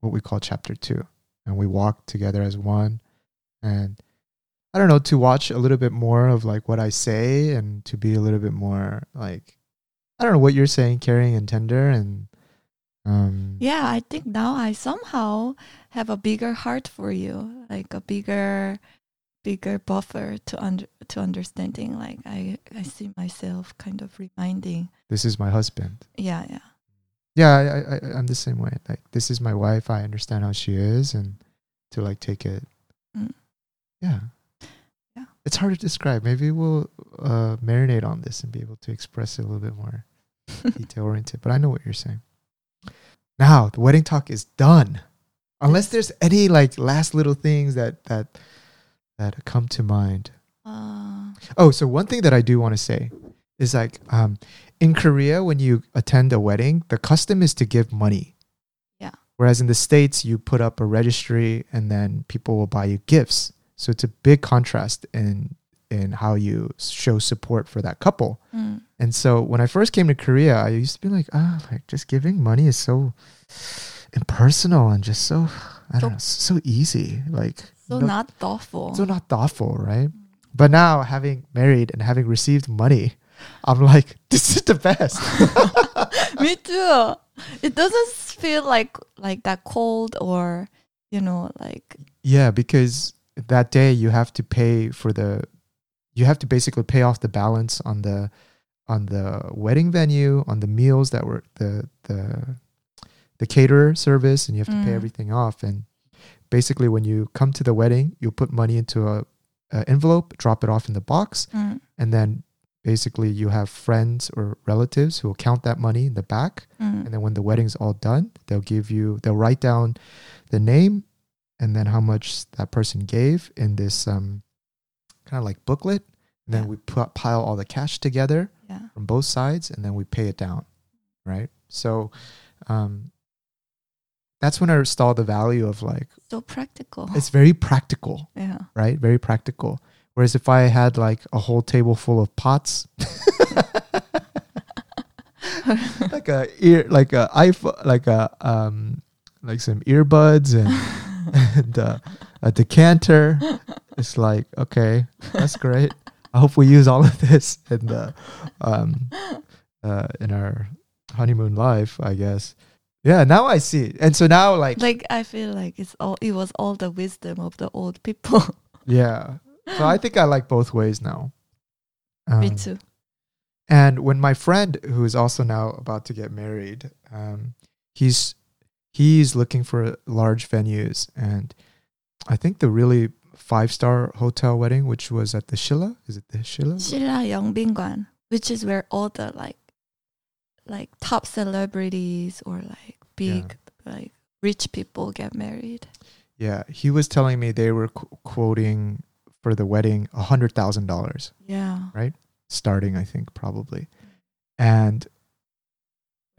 what we call chapter 2 and we walk together as one. And i don't know to watch a little bit more of like what i say and to be a little bit more like i don't know what you're saying caring and tender and um Yeah, I think now I somehow have a bigger heart for you, like a bigger, bigger buffer to under to understanding. Like I, I see myself kind of reminding. this is my husband Yeah, yeah, yeah I, I i'm the same way like this is my wife i understand how she is and to like take it Mm. yeah Yeah. it's hard to describe maybe we'll uh marinate on this and be able to express it a little bit more detail oriented but i know what you're saying now the wedding talk is done unless there's any like last little things that that that come to mind uh, Oh, so one thing that I do want to say is like um, in Korea, when you attend a wedding, the custom is to give money. Yeah. Whereas in the States, you put up a registry and then people will buy you gifts. So it's a big contrast in in how you show support for that couple. mm, And so when I first came to Korea, I used to be like, ah, like just giving money is so impersonal and just so I don't know, so easy. Like so no- not thoughtful. so not thoughtful, right? But now having married and having received money, I'm like, this is the best. Me too. It doesn't feel like like that cold or you know like yeah, because that day you have to pay for the you have to basically pay off the balance on the on the wedding venue, on the meals that were the the the caterer service and you have to pay Mm. everything off. And basically when you come to the wedding, you put money into a, a envelope, drop it off in the box mm, and then basically you have friends or relatives who will count that money in the back. Mm, and then when the wedding's all done they'll give you they'll write down the name and then how much that person gave in this um kind of like booklet. And then Yeah. we put, pile all the cash together yeah. from both sides and then we pay it down right so um that's when i saw the value of like So practical. it's very practical yeah. right? Very practical. Whereas if I had like a whole table full of pots, like a ear, like a iPhone, like a um, like some earbuds and and uh, a decanter, it's like okay, that's great. I hope we use all of this in the um, uh, in our honeymoon life, I guess. Yeah, now I see. And so now, like, Like I feel like it's all it was all the wisdom of the old people. yeah. So I think I like both ways now. Me Um, too. And when my friend, who is also now about to get married, um, he's he's looking for large venues, and I think the really five star hotel wedding, which was at the Shilla, is it the Shilla? Shilla Yeongbingwan, which is where all the like like top celebrities or like big like rich people get married. Yeah, he was telling me they were qu- quoting for the wedding a hundred thousand dollars Yeah. Right. Starting, I think probably, and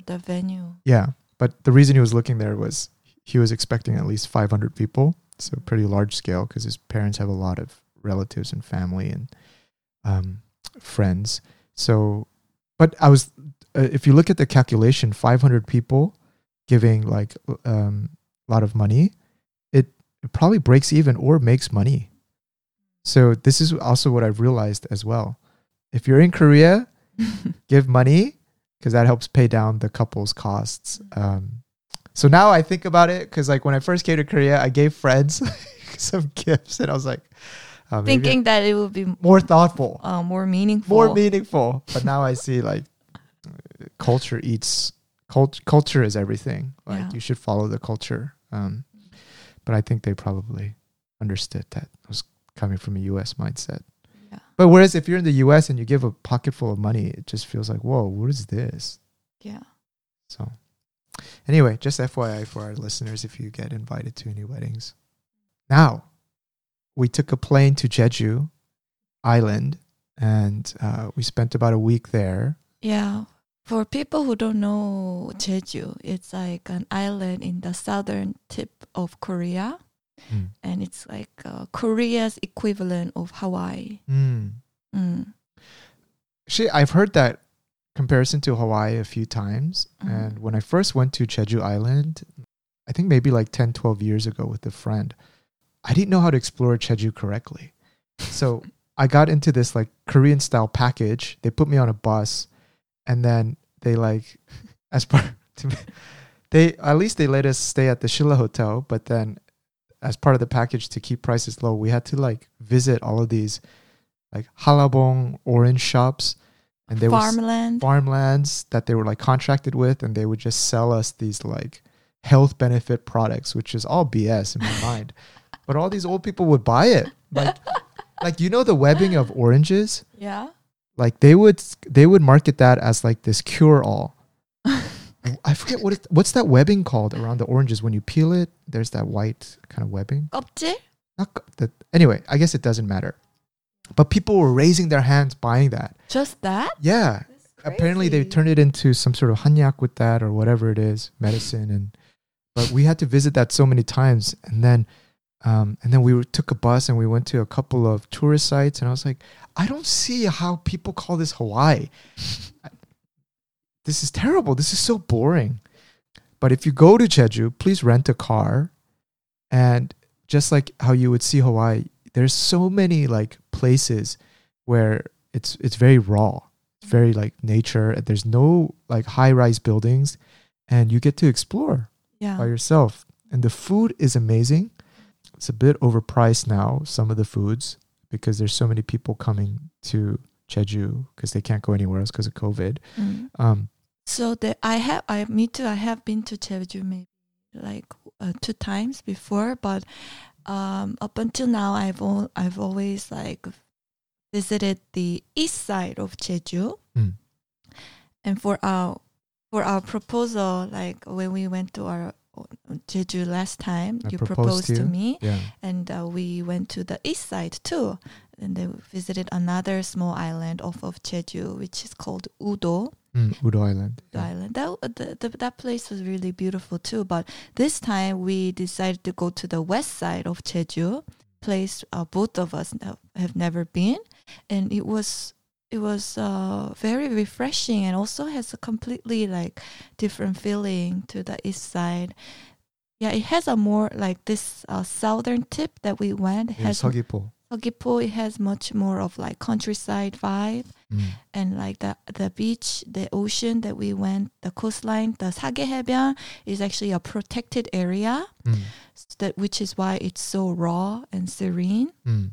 The venue. Yeah, but the reason he was looking there was he was expecting at least 500 people, so pretty large scale because his parents have a lot of relatives and family and um, friends. So, but I was, uh, if you look at the calculation, 500 people giving like um, a lot of money, it, it probably breaks even or makes money. So this is also what I've realized as well. If you're in Korea, give money because that helps pay down the couple's costs. Um, so now I think about it because like when I first came to Korea, I gave friends some gifts and I was like, uh, Thinking that it would be more thoughtful, uh, more meaningful. more meaningful. But now I see like culture eats cult- culture is everything. Like Yeah. you should follow the culture. Um, but I think they probably understood that I was coming from a U.S. mindset. Yeah. But whereas if you're in the US and you give a pocket full of money, it just feels like, whoa, what is this? Yeah. So, anyway, just FYI for our listeners if you get invited to any weddings. Now, we took a plane to Jeju Island and uh, we spent about a week there. Yeah. For people who don't know Jeju, it's like an island in the southern tip of Korea. Mm. And it's like uh, Korea's equivalent of Hawaii. Mm. Mm. Actually, I've heard that comparison to Hawaii a few times. Mhm. And when I first went to Jeju Island, I think maybe like 10, 12 years ago with a friend, I didn't know how to explore Jeju correctly. So I got into this like Korean style package. They put me on a bus and then they like, as part, to me, they, at least they let us stay at the Shilla Hotel, but then as part of the package to keep prices low, we had to like visit all of these like hallabong orange shops and they Farmland. farmlands that they were like contracted with and they would just sell us these like health benefit products which is all bs in my mind. But all these old people would buy it. Like like you know the webbing of oranges? Yeah. like they would they would market that as like this cure all i forget what it, what's that webbing called around the oranges? When you peel it there's that white kind of webbing. 껍질? Not the, anyway i guess it doesn't matter but people were raising their hands buying that. Just that? yeah. Apparently they turned it into some sort of hanyak with that or whatever it is medicine and but we had to visit that so many times. And then um, and then we were, took a bus and we went to a couple of tourist sites and i was like i don't see how people call this hawaii. This is terrible. This is so boring. But if you go to jeju please rent a car. And just like how you would see hawaii there's so many like places where it's it's very raw it's very like nature there's no like high rise buildings and you get to explore Yeah. by yourself and the food is amazing it's a bit overpriced now some of the foods because there's so many people coming to jeju because they can't go anywhere else because of covid Mm. um So that I have, I me too. I have been to Jeju maybe like uh, two times before, but um, up until now, I've al- I've always like visited the east side of Jeju, Mm. and for our for our proposal, like when we went to our Jeju last time, I you proposed proposed to to you? me, yeah and uh, we went to the east side too, and they visited another small island off of Jeju, which is called Udo. mm, udo island the yeah. island. That the, the, that place was really beautiful too. But this time we decided to go to the west side of Jeju, place uh, both of us have- have never been, and it was it was uh, very refreshing and also has a completely like different feeling to the east side. Yeah, it has a more like this uh, southern tip that we went yeah, has Seogwipo. Gyeongpo it has much more of like countryside vibe mm. and like the the beach, the ocean that we went, the coastline, the Sagyehaebyeon is actually a protected area mm. that which is why it's so raw and serene. Mm.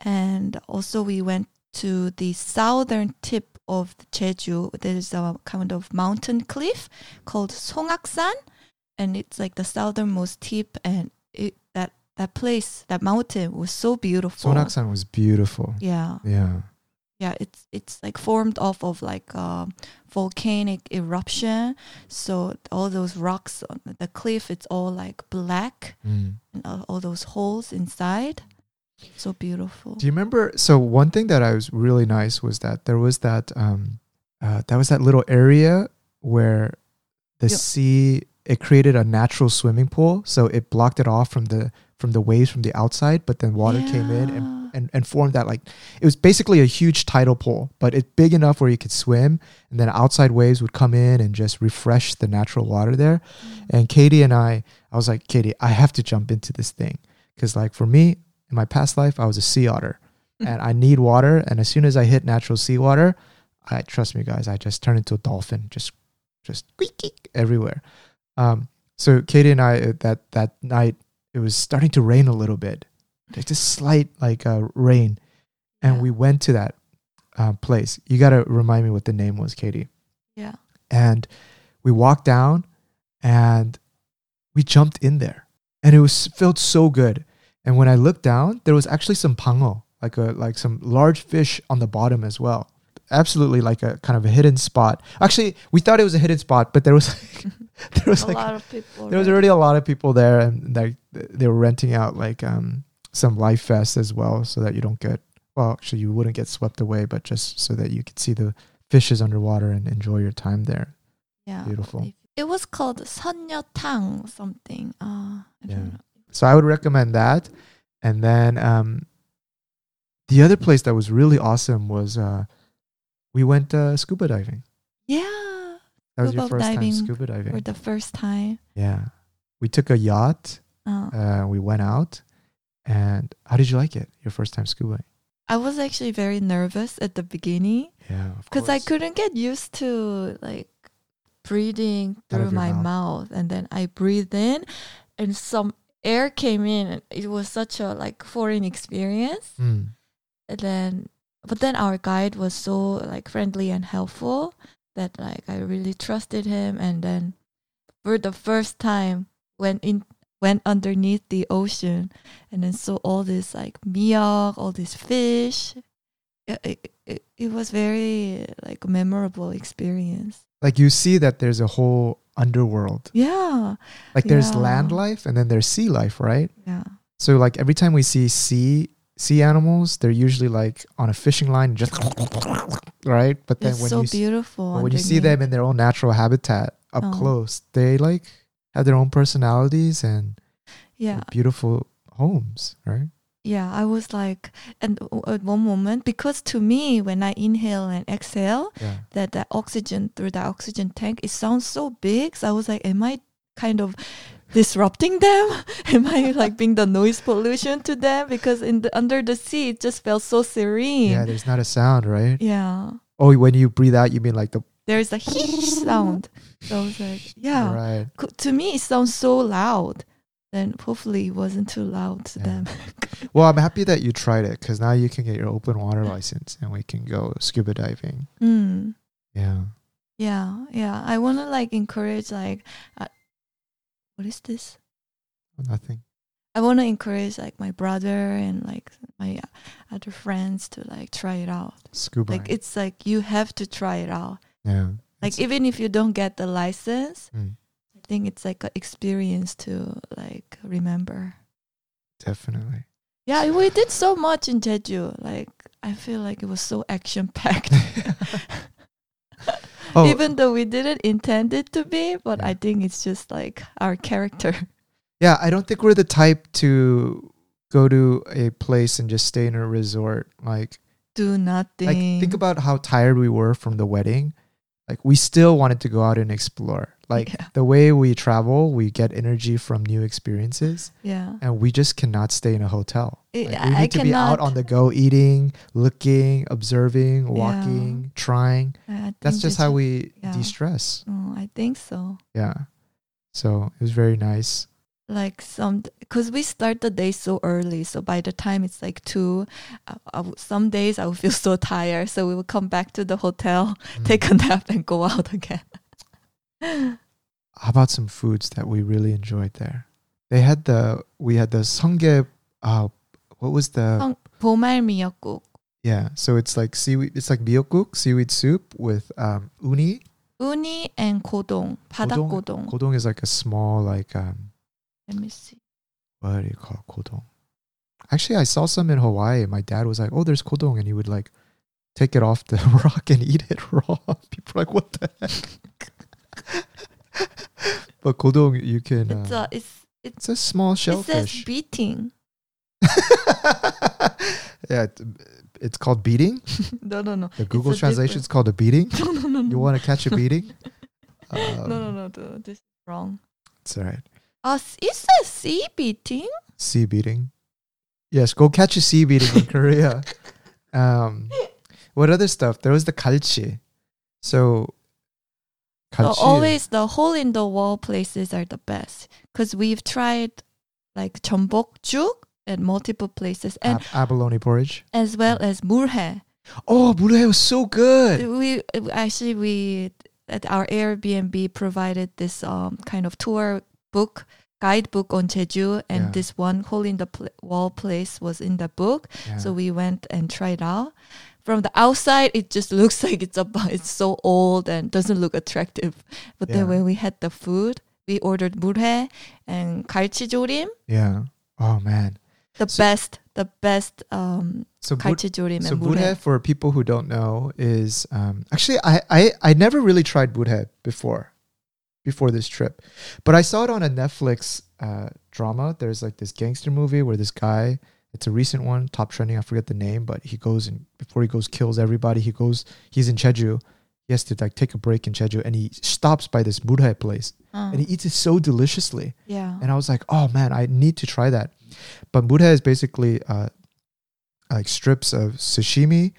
And also we went to the southern tip of Jeju. There is a kind of mountain cliff called Songaksan and it's like the southernmost tip and it that place, that mountain, was so beautiful. Songaksan was beautiful Yeah. yeah yeah it's it's like formed off of like a volcanic eruption so all those rocks on the cliff it's all like black Mm. and all, all those holes inside so beautiful Do you remember? So one thing that I was really nice was that there was that um, uh, that was that little area where the sea it created a natural swimming pool, so it blocked it off from the from the waves from the outside, but then water came in and, and and formed that like it was basically a huge tidal pool, but it's big enough where you could swim, and then outside waves would come in and just refresh the natural water there. And Katie and I, I was like, Katie, I have to jump into this thing because like for me in my past life, I was a sea otter and I need water. And as soon as I hit natural seawater, I trust me, guys, I just turn into a dolphin, just just everywhere. Um, so Katie and I uh, that that night it was starting to rain a little bit, like just slight like uh, rain, and Yeah. we went to that uh, place. You got to remind me what the name was, Katie. yeah And we walked down, and we jumped in there, and it was felt so good. And when I looked down, there was actually some pango like a like some large fish on the bottom as well absolutely like a kind of a hidden spot. Actually, we thought it was a hidden spot, but there was like, there was a like lot of people there was already a lot of people there, and like they were renting out like um, some life vests as well, so that you don't get well. Actually, you wouldn't get swept away, but just so that you could see the fishes underwater and enjoy your time there. Yeah, beautiful. It was called Sanyeotang something. Uh, I yeah. So I would recommend that, and then um, the other place that was really awesome was. Uh, we went uh, scuba diving Yeah, that was your first time diving scuba diving. for the first time. yeah we took a yacht Uh, uh we went out and how did you like it your first time scuba I was actually very nervous at the beginning yeah of because I course. couldn't get used to like breathing Out of through your my mouth. and then I breathed in, and some air came in. and It was such a like foreign experience. Mm. And then, but then our guide was so like friendly and helpful that like I really trusted him. And then, for the first time, went in went underneath the ocean, and then saw all this like miak, all these fish. It, it, it, it was very like memorable experience. like you see that there's a whole underworld Yeah, like there's Yeah. land life and then there's sea life right yeah, so like every time we see sea sea animals they're usually like on a fishing line just right but then it's when so you see, beautiful. when you see them in their own natural habitat up Oh. close they like have their own personalities and yeah, beautiful homes right Yeah, I was like, and at one moment, because to me, when I inhale and exhale, yeah that the oxygen through the oxygen tank, it sounds so big. So I was like, am I kind of disrupting them? am I like being the noise pollution to them? Because in the under the sea, it just felt so serene. yeah there's not a sound right Yeah. oh when you breathe out you mean like the There's a hiss sound. So I was like, yeah. right To me, it sounds so loud. Then hopefully it wasn't too loud to Yeah. them. well i'm happy that you tried it because now you can get your open water license and we can go scuba diving Mm. yeah Yeah, yeah. I want to like encourage like, uh, what is this? nothing I want to encourage like my brother and like my uh, other friends to like try it out. scuba Like it's like you have to try it out. yeah Like even if you don't get the license, Mm. I think it's like an experience to like remember. definitely Yeah, we did so much in Jeju. Like I feel like it was so action packed. oh Even though we didn't intend it to be, but I think it's just like our character. yeah i don't think we're the type to go to a place and just stay in a resort like Do nothing. like think about how tired we were from the wedding like we still wanted to go out and explore like Yeah. the way we travel we get energy from new experiences yeah. and we just cannot stay in a hotel It- Like, we I need to be out on the go eating looking observing walking trying I that's just how we yeah. de-stress Oh, I think so. yeah so it was very nice Like some, because we start the day so early, so by the time it's like two, I, I w- some days I would feel so tired, so we would come back to the hotel, Mm. take a nap, and go out again. how about some foods that we really enjoyed there? They had the we had the 성게. Uh, what was the 성- 보말 미역국, yeah? So it's like seaweed. It's like miyeokguk, seaweed soup with um, uni. 우니 and 고동, 바닥 고동. Kodong is like a small like um, Let me see. what do you call it? kodong? Actually, I saw some in Hawaii. My dad was like, "Oh, there's kodong," and he would like take it off the rock and eat it raw. People are like, "What the heck?" but kodong, you can. It's uh, a, it's, it's, it's a small it says shellfish. beating. yeah, it, it's called beating. No, no, no. The Google translation is called a beating. No, no, no, no. You want to catch a beating? no, no, Um, no, no. This is wrong. It's all right. Uh, it says sea beating. Sea beating. Yes, go catch a sea beating in Korea. Um, what other stuff? There was the kalchi. So, So kalchi. always the hole in the wall places are the best because we've tried like 전복죽 at multiple places and ab- abalone porridge. as well as 물회. Oh, 물회 was so good. We actually we at our Airbnb provided this um kind of tour book guidebook on Jeju, and Yeah. this one hole in the pl- wall place was in the book. Yeah. So we went and tried out. From the outside, it just looks like it's about it's so old and doesn't look attractive. But then Yeah. when we had the food, we ordered 물회 and 갈치조림. yeah. Oh man. The So- best, the best um, So bur- 갈치조림 so and burhe, 물회. for people who don't know, is um, actually I, I I never really tried burhe before, before this trip, but I saw it on a Netflix uh, drama. There's like this gangster movie where this guy. it's a recent one, top trending. I forget the name, but he goes and before he goes kills everybody. He goes. He's in Jeju. He has to like take a break in Jeju, and he stops by this murhe place, Uh, and he eats it so deliciously. yeah. And I was like, oh man, I need to try that. But murhe is basically uh, like strips of sashimi.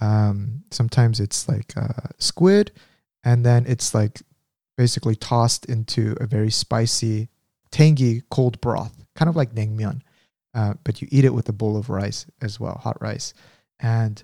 Um, sometimes it's like uh, squid, and then it's like basically tossed into a very spicy, tangy cold broth, kind of like naengmyeon. Uh, but you eat it with a bowl of rice as well, hot rice. And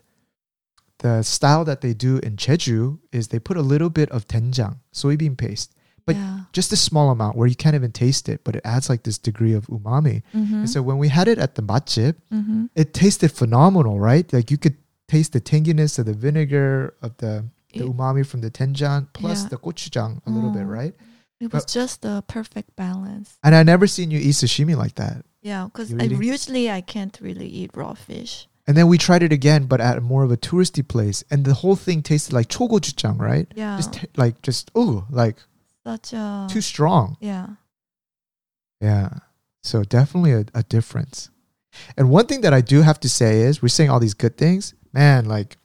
the style that they do in Jeju is they put a little bit of doenjang, soybean paste, but yeah. just a small amount where you can't even taste it, but it adds like this degree of umami. Mm-hmm. And so when we had it at the matjip, mm-hmm. it tasted phenomenal, right? Like you could taste the tanginess of the vinegar, of the, the It- umami from the doenjang, plus Yeah. the gochujang a little bit, Mm. right? It was just the perfect balance. And I never seen you eat sashimi like that. Yeah, because usually I can't really eat raw fish. And then we tried it again, but at more of a touristy place, and the whole thing tasted like chogochujang, right? Yeah, Just t- like just ooh, like such a too strong. yeah. Yeah. So definitely a, a difference. And one thing that I do have to say is we're saying all these good things. Man, like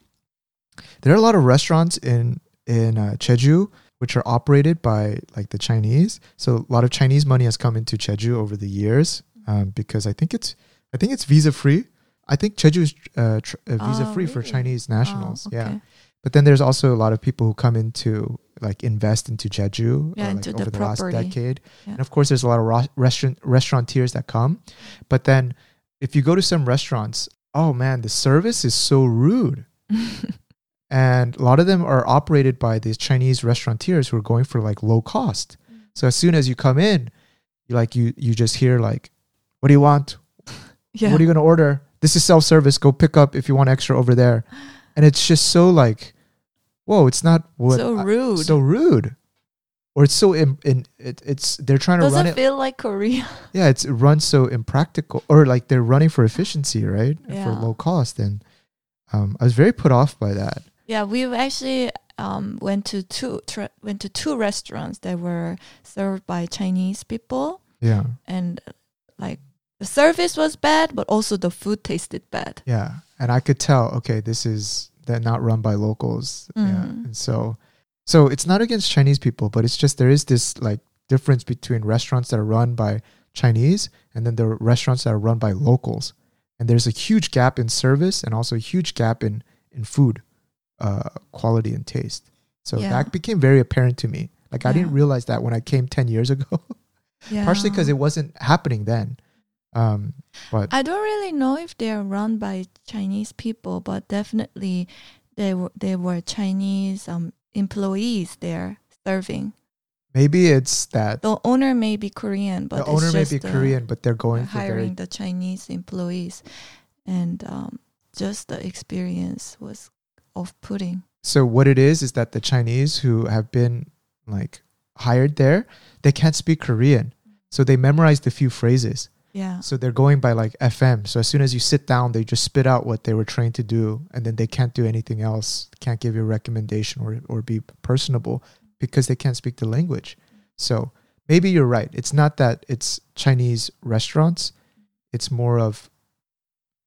there are a lot of restaurants in in uh, Jeju which are operated by like the Chinese. So a lot of Chinese money has come into Jeju over the years um, because I think it's I think it's visa free. I think Jeju is uh, tr- uh, visa Oh, free for? Chinese nationals. Oh, Yeah. But then there's also a lot of people who come into like invest into Jeju Yeah, uh, like into over the, last decade. Yeah. And of course there's a lot of ro- restaurant restaurateurs that come. But then if you go to some restaurants, oh man, the service is so rude. And a lot of them are operated by these Chinese restaurateurs who are going for like low cost. So as soon as you come in, you like you you just hear like, what do you want? yeah. What are you gonna order? This is self service. Go pick up if you want extra over there. And it's just so like, whoa! It's not what so I- rude. so rude, or it's so in, in it, it's they're trying to run it. feel like Korea. yeah, it's it runs so impractical, or like they're running for efficiency, right? Yeah. For low cost, and um, I was very put off by that. Yeah, we actually um, went to two tra- went to two restaurants that were served by Chinese people, Yeah, and like the service was bad, but also the food tasted bad. yeah, and I could tell. Okay, this is they're not run by locals. Yeah, Mhm. and so so it's not against Chinese people, but it's just there is this like difference between restaurants that are run by Chinese and then the restaurants that are run by locals. And there's a huge gap in service and also a huge gap in in food uh, quality and taste. So Yeah. that became very apparent to me. Like I didn't realize that when I came ten years ago. Yeah. Partially because it wasn't happening then. Um, but I don't really know if they are run by Chinese people, but definitely they were they were Chinese um, employees there serving. maybe it's that The owner may be Korean, but the owner may be uh, Korean, but they're going hiring the Chinese employees, and um, just the experience was off-putting. So what it is is that the Chinese who have been like hired there, they can't speak Korean. So they memorized a few phrases. Yeah, So they're going by like FM. So as soon as you sit down, they just spit out what they were trained to do and then they can't do anything else. Can't give you a recommendation or or be personable because they can't speak the language. So maybe you're right. It's not that it's Chinese restaurants. It's more of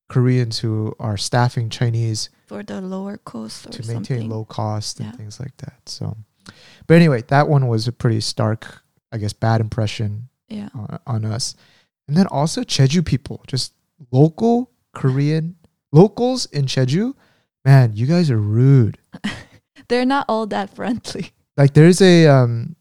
Koreans who are staffing Chinese for the lower cost or to maintain something. low cost and Yeah. things like that. So, but anyway, that one was a pretty stark, I guess, bad impression Yeah, on, on us. And then also Jeju people, just local Korean locals in Jeju. Man, you guys are rude. they're not all that friendly. Like there's a um,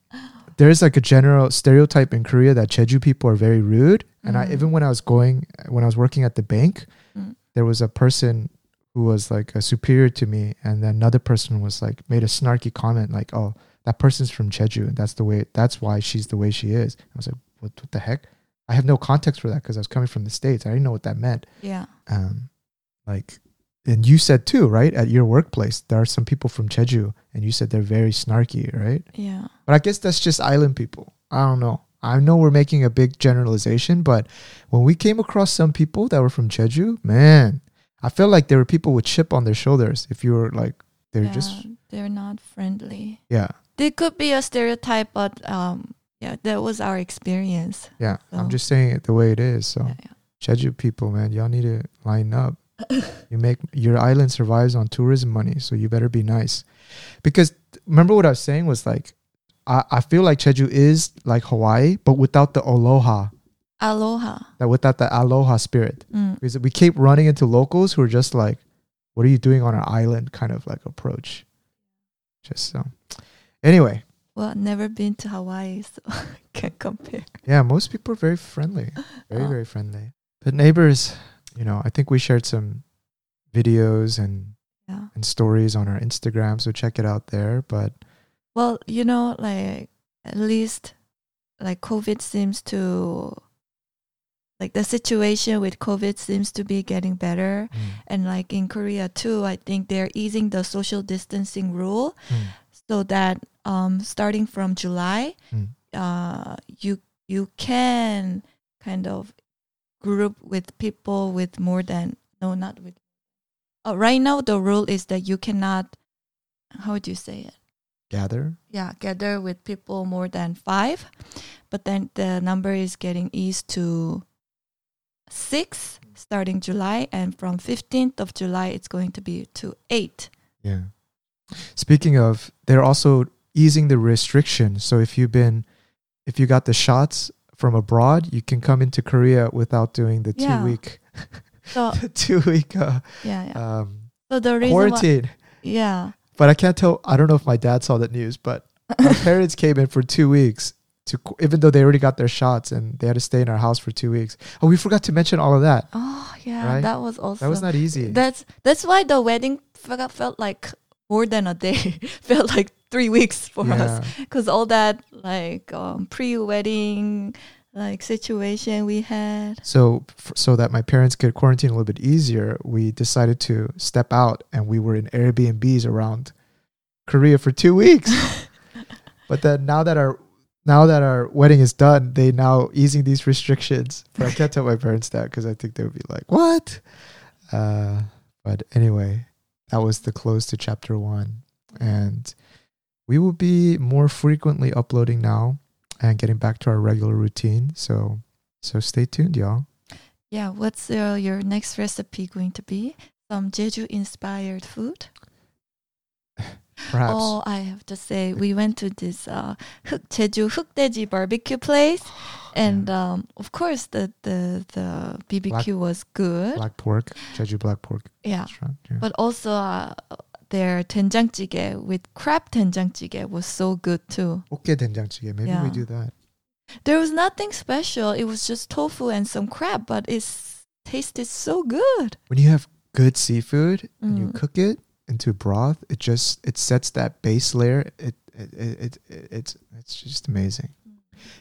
there's like a general stereotype in Korea that Jeju people are very rude. And I Mm. even when I was going when I was working at the bank, Mm. there was a person who was like a superior to me, and then another person was like made a snarky comment like, "Oh, that person's from Jeju, and that's the way. That's why she's the way she is." I was like, what, what the heck? I have no context for that because I was coming from the states. I didn't know what that meant. Yeah. Um, like, and you said too, right? At your workplace, there are some people from Jeju, and you said they're very snarky, right? Yeah. But I guess that's just island people. I don't know. I know we're making a big generalization, but when we came across some people that were from Jeju, man, I felt like there were people with chip on their shoulders. If you were like, they're yeah, just, they're not friendly. yeah, There could be a stereotype, but um, yeah, that was our experience. yeah. I'm just saying it the way it is. So, Yeah, yeah. Jeju people, man, y'all need to line up. you make your island survives on tourism money, so you better be nice. Because remember what I was saying was like, I, I feel like Jeju is like Hawaii, but without the aloha, Aloha. that without the aloha spirit. Mm. because we keep running into locals who are just like, "What are you doing on an island?" kind of like approach. Just so. Anyway, Well, I've never been to Hawaii, so can't compare. yeah, most people are very friendly, very Oh. very friendly. But neighbors, you know, I think we shared some videos and Yeah. and stories on our Instagram, so check it out there. But Well, you know, like at least like COVID seems to like the situation with COVID seems to be getting better. mm, And like in Korea too, I think they're easing the social distancing rule mm, so that um, starting from July, Mm. uh, you you can kind of group with people with more than no, not with. Uh, right now, the rule is that you cannot. How would you say it? gather. Yeah, gather with people more than five, but then the number is getting eased to six starting July, and from fifteenth of July, it's going to be to eight. Yeah. Speaking of, they're also easing the restriction. So if you've been, if you got the shots from abroad, you can come into Korea without doing the two week, So two week uh, yeah, yeah. um, So the reason why, quarantine. yeah. But I can't tell. I don't know if my dad saw that news, but my parents came in for two weeks to, even though they already got their shots and they had to stay in our house for two weeks. Oh, we forgot to mention all of that. Oh yeah, Right? that was also That was not easy. that's that's why the wedding felt like more than a day. felt like three weeks for us because all that like um, pre-wedding like situation we had. So, f- so that my parents could quarantine a little bit easier, we decided to step out, and we were in Airbnbs around Korea for two weeks. but then now that our now that our wedding is done, they now easing these restrictions. But I can't tell my parents that because I think they would be like, "What?" Uh, but anyway, that was the close to chapter one, and we will be more frequently uploading now and getting back to our regular routine. So, so stay tuned, y'all. Yeah, what's uh, your next recipe going to be? Some Jeju inspired food? Perhaps. Oh, I have to say, we went to this uh, Huk Jeju Hukdeji barbecue place, and yeah. um, of course the the, the BBQ black, was good. Black pork, Jeju black pork. Yeah, yeah. but also uh, their doenjangjjigae with crab doenjangjjigae was so good too. Okay, doenjangjjigae. Maybe yeah. we do that. There was nothing special. It was just tofu and some crab, but it tasted so good. When you have good seafood mm. and you mm. cook it into broth, it just it sets that base layer. It it, it, it, it it's it's just amazing.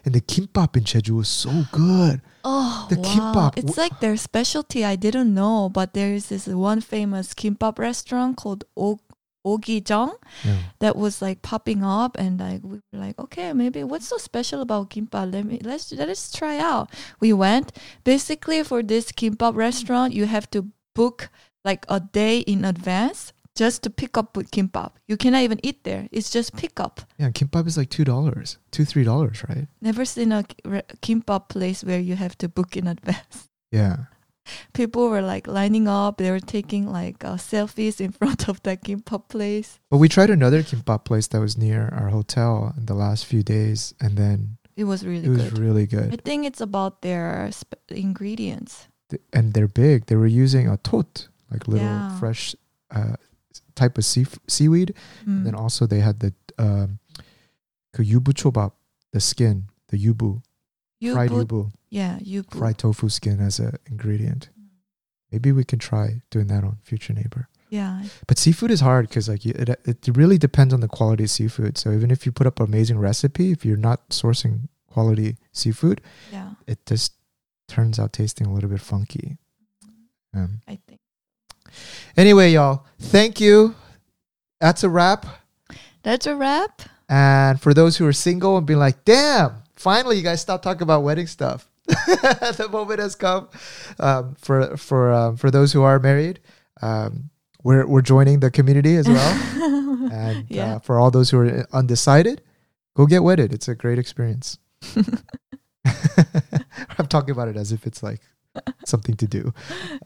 And the kimbap in Jeju was so good. Oh, The wow. kimbap. It's like their specialty. I didn't know, but there is this one famous kimbap restaurant called O- Ogijong Yeah. that was like popping up and like we were like, okay, maybe what's so special about kimbap? Let me let's let us try out. We went. Basically for this kimbap restaurant, you have to book like a day in advance just to pick up with kimbap. You cannot even eat there. It's just pick up. Yeah, kimbap is like two dollars, two three dollars, right? Never seen a kimbap place where you have to book in advance. Yeah. people were like lining up. They were taking like uh, selfies in front of that kimbap place. But we tried another kimbap place that was near our hotel in the last few days, and then It was really good. it was good. really good. I think it's about their sp- ingredients. Th- And they're big. They were using a tot, like little Yeah. fresh uh, type of sea, seaweed. Mm. And hmm. then also they had the um, yubu chobap, the skin, the yubu, yubu, fried yubu. Yeah, yubu. Fried tofu skin as an ingredient. Mm. Maybe we can try doing that on Future Neighbor. Yeah. But seafood is hard because like it, it really depends on the quality of seafood. So even if you put up an amazing recipe, if you're not sourcing quality seafood, yeah, it just turns out tasting a little bit funky. Mm. Um, I think anyway, y'all, thank you. That's a wrap. That's a wrap. And for those who are single and being like, damn, finally you guys stop talking about wedding stuff. the moment has come. Um, for for um, for those who are married, um, we're we're joining the community as well. and Yeah. uh, for all those who are undecided, go get wedded. It's a great experience. I'm talking about it as if it's like something to do.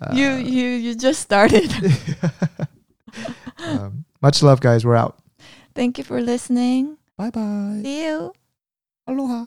Uh, you you you just started. um, much love, guys. We're out. Thank you for listening. Bye bye. See you. Aloha.